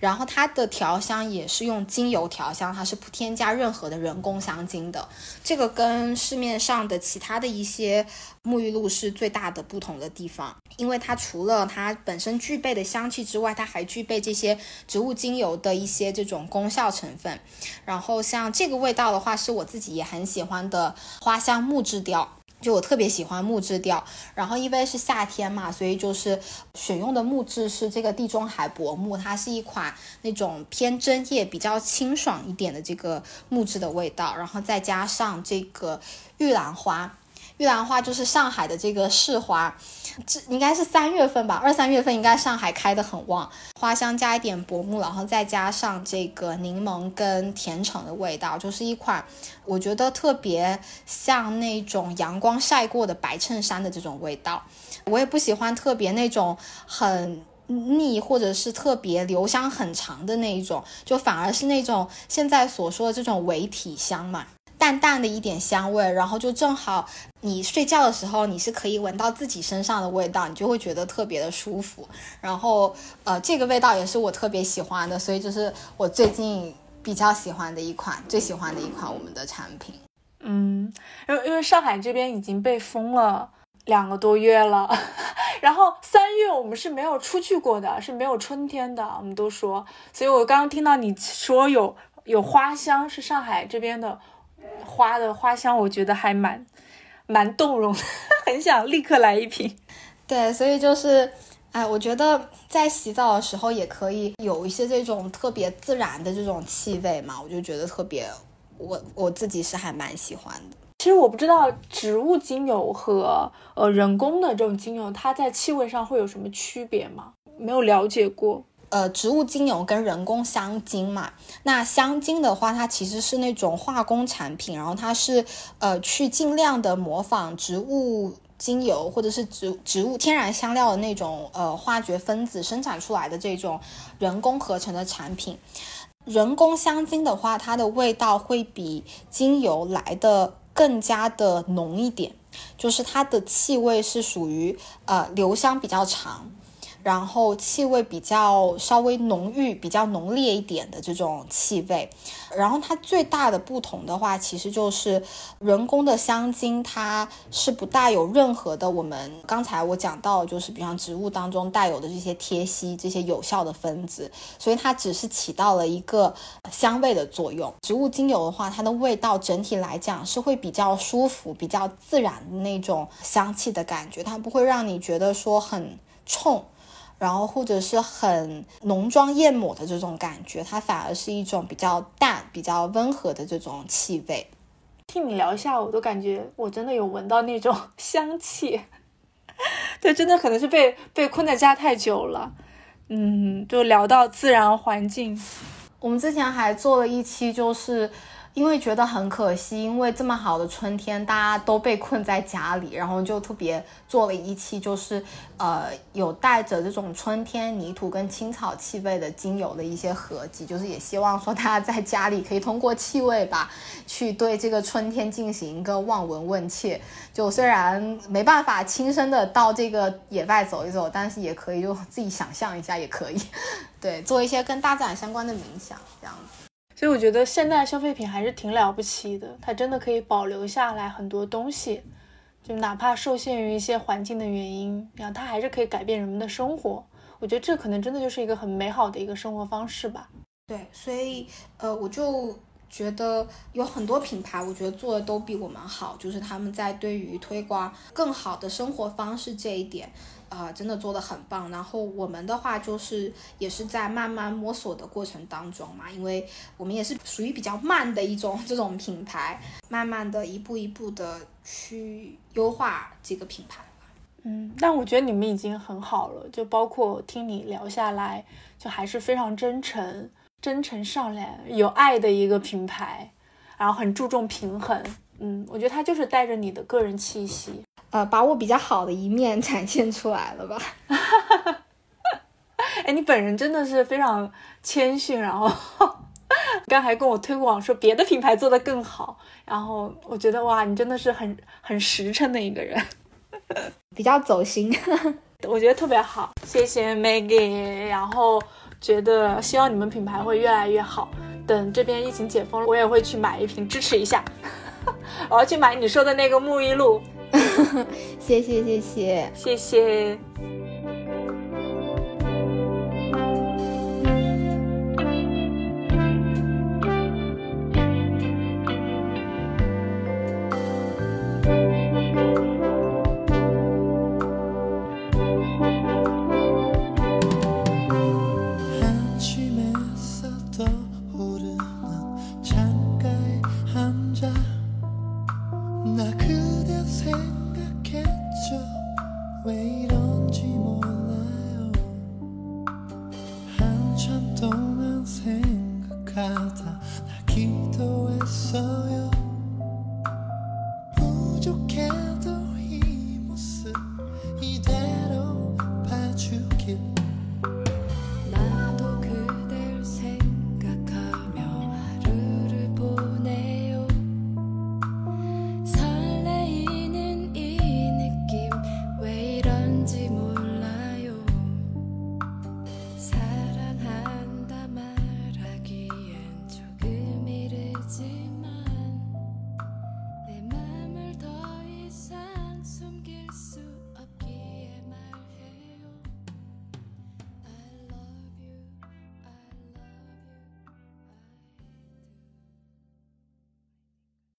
然后它的调香也是用精油调香，它是不添加任何的人工香精的。这个跟市面上的其他的一些沐浴露是最大的不同的地方，因为它除了它本身具备的香气之外，它还具备这些植物精油的一些这种功效成分。然后像这个味道的话，是我自己也很喜欢的花香木质调。就我特别喜欢木质调，然后因为是夏天嘛，所以就是选用的木质是这个地中海柏木，它是一款那种偏针叶、比较清爽一点的这个木质的味道，然后再加上这个玉兰花。玉兰花就是上海的这个市花，这应该是三月份吧，二三月份应该上海开的很旺，花香加一点薄木，然后再加上这个柠檬跟甜橙的味道，就是一款我觉得特别像那种阳光晒过的白衬衫的这种味道。我也不喜欢特别那种很腻或者是特别留香很长的那一种，就反而是那种现在所说的这种伪体香嘛。淡淡的一点香味，然后就正好你睡觉的时候，你是可以闻到自己身上的味道，你就会觉得特别的舒服。然后，呃，这个味道也是我特别喜欢的，所以就是我最近比较喜欢的一款，最喜欢的一款我们的产品。嗯，因为因为上海这边已经被封了两个多月了，然后三月我们是没有出去过的，是没有春天的，我们都说。所以我刚刚听到你说有有花香，是上海这边的。花的花香，我觉得还蛮蛮动容，很想立刻来一瓶。对，所以就是，哎，我觉得在洗澡的时候也可以有一些这种特别自然的这种气味嘛，我就觉得特别，我我自己是还蛮喜欢的。其实我不知道植物精油和呃人工的这种精油，它在气味上会有什么区别吗？没有了解过。呃，植物精油跟人工香精嘛，那香精的话，它其实是那种化工产品，然后它是呃去尽量的模仿植物精油或者是植植物天然香料的那种呃化学分子生产出来的这种人工合成的产品。人工香精的话，它的味道会比精油来的更加的浓一点，就是它的气味是属于呃留香比较长。然后气味比较稍微浓郁、比较浓烈一点的这种气味，然后它最大的不同的话，其实就是人工的香精，它是不带有任何的我们刚才我讲到，就是比方植物当中带有的这些萜烯这些有效的分子，所以它只是起到了一个香味的作用。植物精油的话，它的味道整体来讲是会比较舒服、比较自然的那种香气的感觉，它不会让你觉得说很冲。然后或者是很浓妆艳抹的这种感觉，它反而是一种比较淡、比较温和的这种气味。听你聊一下，我都感觉我真的有闻到那种 香气。对，真的可能是被被困在家太久了。嗯，就聊到自然环境，我们之前还做了一期，就是。因为觉得很可惜，因为这么好的春天，大家都被困在家里，然后就特别做了一期，就是呃有带着这种春天泥土跟青草气味的精油的一些合集，就是也希望说大家在家里可以通过气味吧，去对这个春天进行一个望闻问切。就虽然没办法亲身的到这个野外走一走，但是也可以就自己想象一下，也可以，对，做一些跟大自然相关的冥想这样子。所以我觉得现代消费品还是挺了不起的，它真的可以保留下来很多东西，就哪怕受限于一些环境的原因，然后它还是可以改变人们的生活。我觉得这可能真的就是一个很美好的一个生活方式吧。对，所以呃，我就觉得有很多品牌，我觉得做的都比我们好，就是他们在对于推广更好的生活方式这一点。啊，真的做的很棒。然后我们的话就是也是在慢慢摸索的过程当中嘛，因为我们也是属于比较慢的一种 这种品牌，慢慢的一步一步的去优化这个品牌。嗯，但我觉得你们已经很好了，就包括听你聊下来，就还是非常真诚、真诚善良、有爱的一个品牌，然后很注重平衡。嗯，我觉得它就是带着你的个人气息。呃，把我比较好的一面 展现出来了吧？哎，你本人真的是非常谦逊，然后刚还跟我推广说别的品牌做的更好，然后我觉得哇，你真的是很很实诚的一个人，比较走心，我觉得特别好，谢谢 Maggie，然后觉得希望你们品牌会越来越好，等这边疫情解封了，我也会去买一瓶支持一下，我要去买你说的那个沐浴露。谢谢谢谢谢谢。